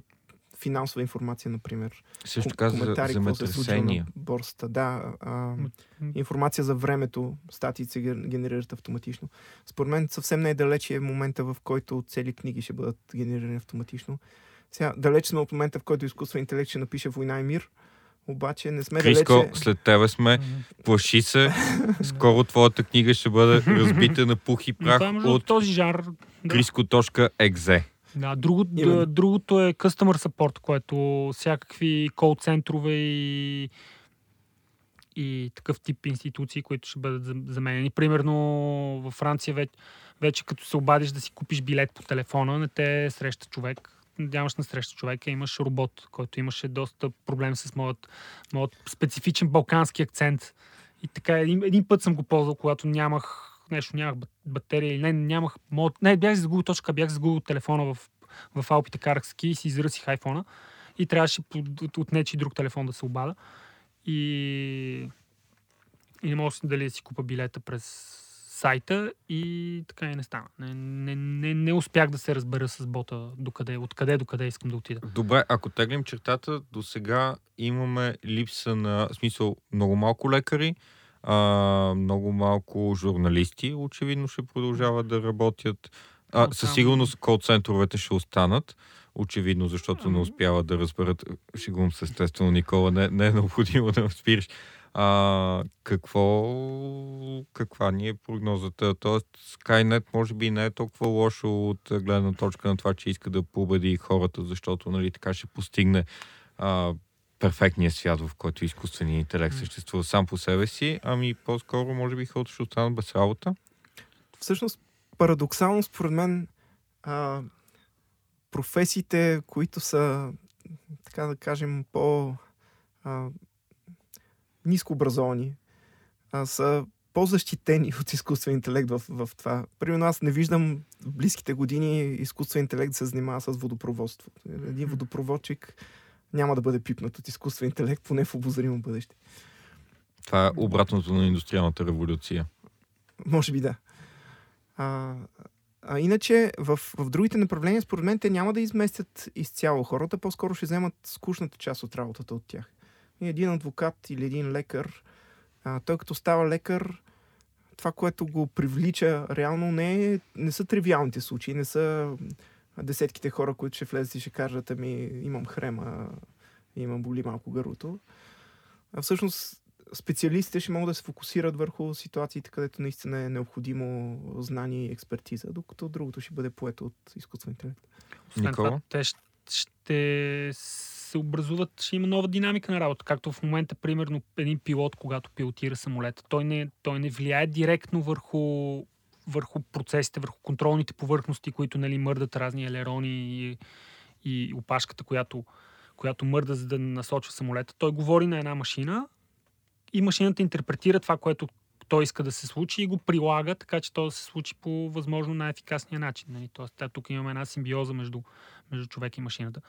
финансова информация, например. Също така за земетресения. на борсата. Да, а, информация за времето, статии се ген- генерират автоматично. Според мен съвсем не е момента, в който цели книги ще бъдат генерирани автоматично. Сега, далеч сме от момента, в който изкуствен интелект ще напише Война и мир, обаче не сме Криско, далече... след тебе сме. Плаши се. [LAUGHS] Скоро твоята книга ще бъде разбита на пух и е прах от този жанр. Да. Криско.exe. Да, друго, Именно. д- другото е customer support, което всякакви кол центрове и, и такъв тип институции, които ще бъдат зам- заменени. Примерно във Франция вече, вече като се обадиш да си купиш билет по телефона, не те среща човек. Нямаш на среща човека, имаш робот, който имаше доста проблем с моят, моят специфичен балкански акцент. И така, един, един път съм го ползвал, когато нямах нещо, нямах бат- батерия или не, нямах... Мод... Не, бях загубил точка, бях загубил телефона в, в Алпите, карах ски и си изръсих айфона и трябваше от, от нечи друг телефон да се обада. И, и не мога дали да си купа билета през сайта и така и не стана. Не, не, не, не успях да се разбера с бота докъде, откъде до къде искам да отида. Добре, ако теглим чертата, до сега имаме липса на, в смисъл, много малко лекари, а, много малко журналисти, очевидно ще продължават да работят. А, със сигурност кол-центровете ще останат, очевидно, защото не успяват да разберат. Шегувам се, естествено, Никола, не, не е необходимо да спираш. А, какво, каква ни е прогнозата? Тоест, Skynet може би не е толкова лошо от гледна точка на това, че иска да победи хората, защото нали, така ще постигне а, перфектния свят, в който изкуственият интелект съществува сам по себе си, ами по-скоро може би хората ще останат без работа. Всъщност, парадоксално, според мен, а, професиите, които са, така да кажем, по а, ниско образовани, а, са по-защитени [LAUGHS] от изкуствен интелект в, в това. Примерно аз не виждам в близките години изкуствен интелект да се занимава с водопроводство. Един водопроводчик няма да бъде пипнат от изкуствен интелект, поне в обозримо бъдеще. Това е обратното на индустриалната революция. Може би да. А, а иначе, в, в другите направления, според мен, те няма да изместят изцяло хората, по-скоро ще вземат скучната част от работата от тях. И един адвокат или един лекар, а, той като става лекар, това, което го привлича реално не, е, не са тривиалните случаи, не са десетките хора, които ще влезат и ще кажат, ами имам хрема, имам боли малко гърлото. А всъщност специалистите ще могат да се фокусират върху ситуациите, където наистина е необходимо знание и експертиза, докато другото ще бъде поето от изкуствен интелект. Освен това, те ще се образуват, ще има нова динамика на работа. Както в момента, примерно, един пилот, когато пилотира самолета, той не, той не влияе директно върху, върху процесите, върху контролните повърхности, които нали, мърдат разни елерони и, и опашката, която, която мърда, за да насочва самолета. Той говори на една машина и машината интерпретира това, което той иска да се случи и го прилага, така че то да се случи по възможно най-ефикасния начин. Нали? Тоест, тук имаме една симбиоза между, между човек и машината.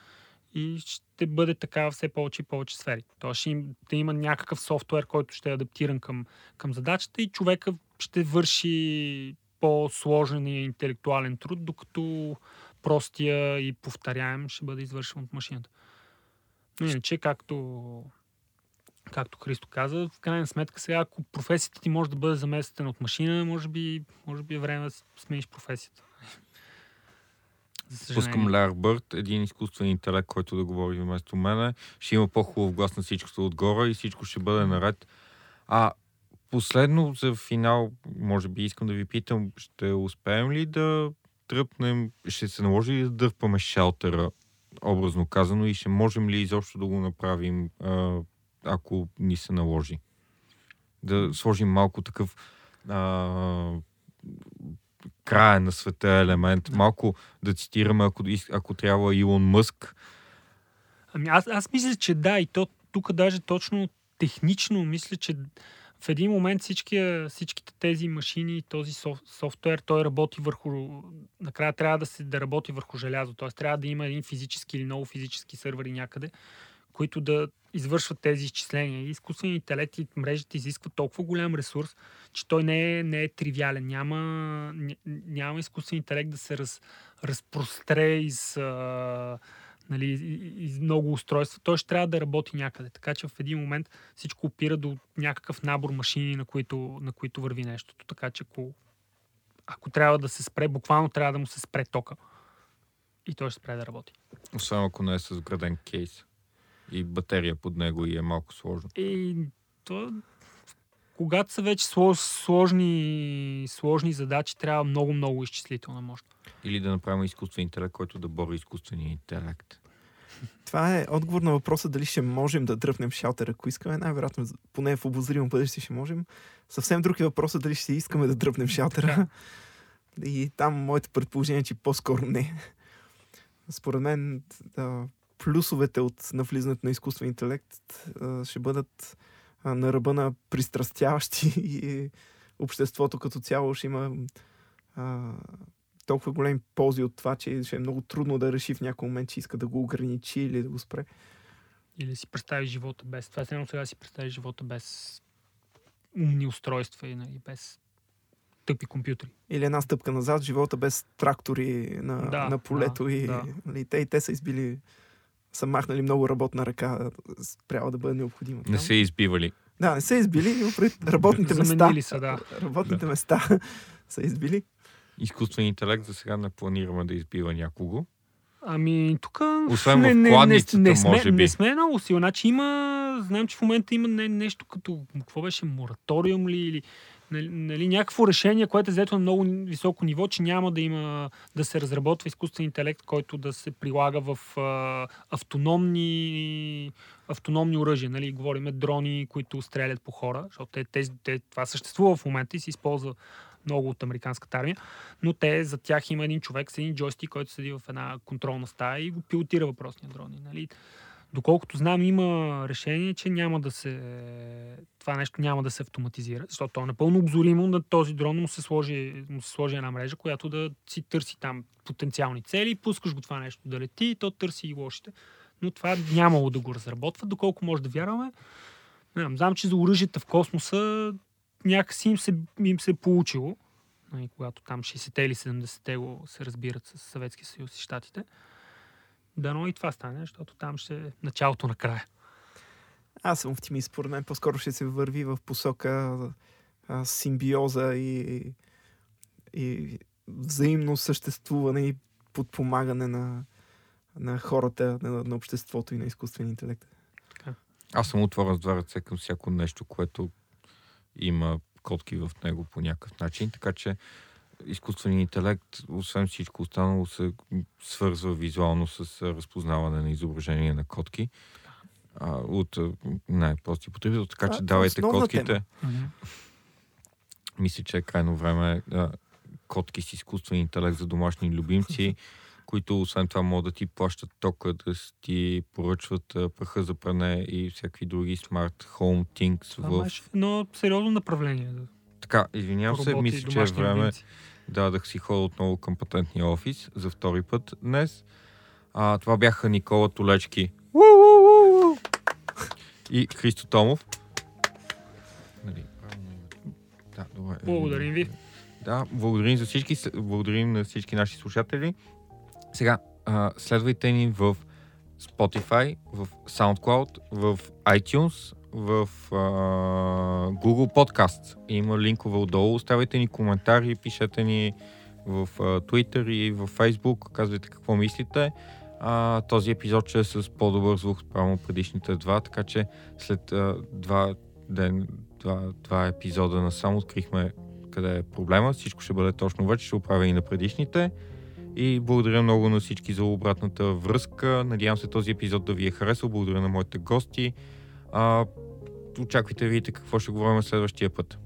И ще бъде така все повече и повече сфери. Тоест ще, им, да има някакъв софтуер, който ще е адаптиран към, към задачата и човека ще върши по-сложен и интелектуален труд, докато простия и повторяем ще бъде извършен от машината. Но иначе, както, както Христо каза, в крайна сметка сега, ако професията ти може да бъде заместена от машина, може би, може би е време да смениш професията. Пускам Лар Бърт, един изкуствен интелект, който да говори вместо мене. Ще има по-хубав глас на всичкото отгоре и всичко ще бъде наред. А последно за финал, може би искам да ви питам, ще успеем ли да тръпнем, ще се наложи ли да дърпаме шалтера, образно казано, и ще можем ли изобщо да го направим, ако ни се наложи? Да сложим малко такъв а, края на света елемент. Малко да цитираме, ако, ако трябва, Илон Мъск. Ами аз, аз мисля, че да, и то тук даже точно технично мисля, че в един момент всички, всичките тези машини, този софтуер, той работи върху... Накрая трябва да, се, да работи върху желязо. Т.е. трябва да има един физически или много физически сървъри някъде, които да извършват тези изчисления. Изкуственият интелект и мрежите изискват толкова голям ресурс, че той не е, не е тривиален. Няма, няма изкуствен интелект да се раз, разпростре из, а, нали, из много устройства. Той ще трябва да работи някъде. Така че в един момент всичко опира до някакъв набор машини, на които, на които върви нещото. Така че ако, ако трябва да се спре, буквално трябва да му се спре тока. И той ще спре да работи. Освен ако не е с граден кейс и батерия под него и е малко сложно. И то, когато са вече сложни, сложни задачи, трябва много-много изчислителна мощ. Или да направим изкуствен интелект, който да бори изкуствения интелект. Това е отговор на въпроса дали ще можем да дръпнем шалтер, ако искаме. Най-вероятно, поне в обозримо бъдеще ще можем. Съвсем друг е въпросът дали ще искаме да дръпнем шалтера. [LAUGHS] И там моето предположение е, че по-скоро не. Според мен да, плюсовете от навлизането на изкуствен интелект а, ще бъдат а, на ръба на пристрастяващи [LAUGHS] и обществото като цяло ще има а, толкова големи ползи от това, че ще е много трудно да реши в някой момент, че иска да го ограничи или да го спре. Или си представи живота без... Това е сега си представи живота без умни устройства и нали, без тъпи компютри. Или една стъпка назад, живота без трактори на, да, на полето да, и да. Нали, те и те са избили са махнали много работна ръка, трябва да бъде необходимо. Не са избивали. Да, не са избили, но пред работните места. Са, да. Работните да. места [LAUGHS] са избили. Изкуствен интелект за сега не планираме да избива някого. Ами, тук... Освен не, в кладницата, не, не, не сме, може би. Не сме много силно. Значи има... Знаем, че в момента има не, нещо като... Какво беше? Мораториум ли? Или нали, нали, някакво решение, което е взето на много високо ниво, че няма да има да се разработва изкуствен интелект, който да се прилага в а, автономни, автономни оръжия. Нали, говориме дрони, които стрелят по хора, защото те, те, те, това съществува в момента и се използва много от американската армия, но те, за тях има един човек с един джойстик, който седи в една контролна стая и го пилотира въпросния дрон. Нали? Доколкото знам, има решение, че няма да се, това нещо няма да се автоматизира, защото то е напълно обзоримо на този дрон му се, сложи, му се сложи една мрежа, която да си търси там потенциални цели, пускаш го това нещо да лети и то търси и лошите. Но това нямало да го разработва, доколко може да вярваме. Не знам, знам, че за оръжията в космоса някакси им се, им се е получило, нали, когато там 60-те или 70-те го се разбират с Съветския съюз и Штатите. Дано и това стане, защото там ще е началото на края. Аз съм оптимист. Според мен по-скоро ще се върви в посока а, симбиоза и, и взаимно съществуване и подпомагане на, на хората, на, на обществото и на изкуствения интелект. Аз съм отворен с два ръце към всяко нещо, което има котки в него по някакъв начин, така че изкуственият интелект, освен всичко останало, се свързва визуално с разпознаване на изображения на котки а, от най-прости потребител, така че давайте котките. Мисля, че е крайно време а, котки с изкуствен интелект за домашни любимци, които освен това могат да ти плащат тока, да ти поръчват а, праха за пране и всякакви други смарт home things. в... Но сериозно направление. Така, извинявам се, мисля, че е време да, да си ходя отново към патентния офис за втори път днес. А, това бяха Никола Толечки и Христо Томов. Нали, да, добре. Благодарим ви. Да, благодарим за всички, благодарим на всички наши слушатели. Сега, а, следвайте ни в Spotify, в SoundCloud, в iTunes, в а, Google Podcast. Има линкове отдолу. Оставяйте ни коментари, пишете ни в а, Twitter и в Facebook. Казвайте какво мислите. А, този епизод ще е с по-добър звук спрямо предишните два, така че след а, два, ден, два, два епизода само открихме къде е проблема. Всичко ще бъде точно вече, ще оправя и на предишните. И благодаря много на всички за обратната връзка. Надявам се този епизод да ви е харесал. Благодаря на моите гости. А, очаквайте да видите какво ще говорим следващия път.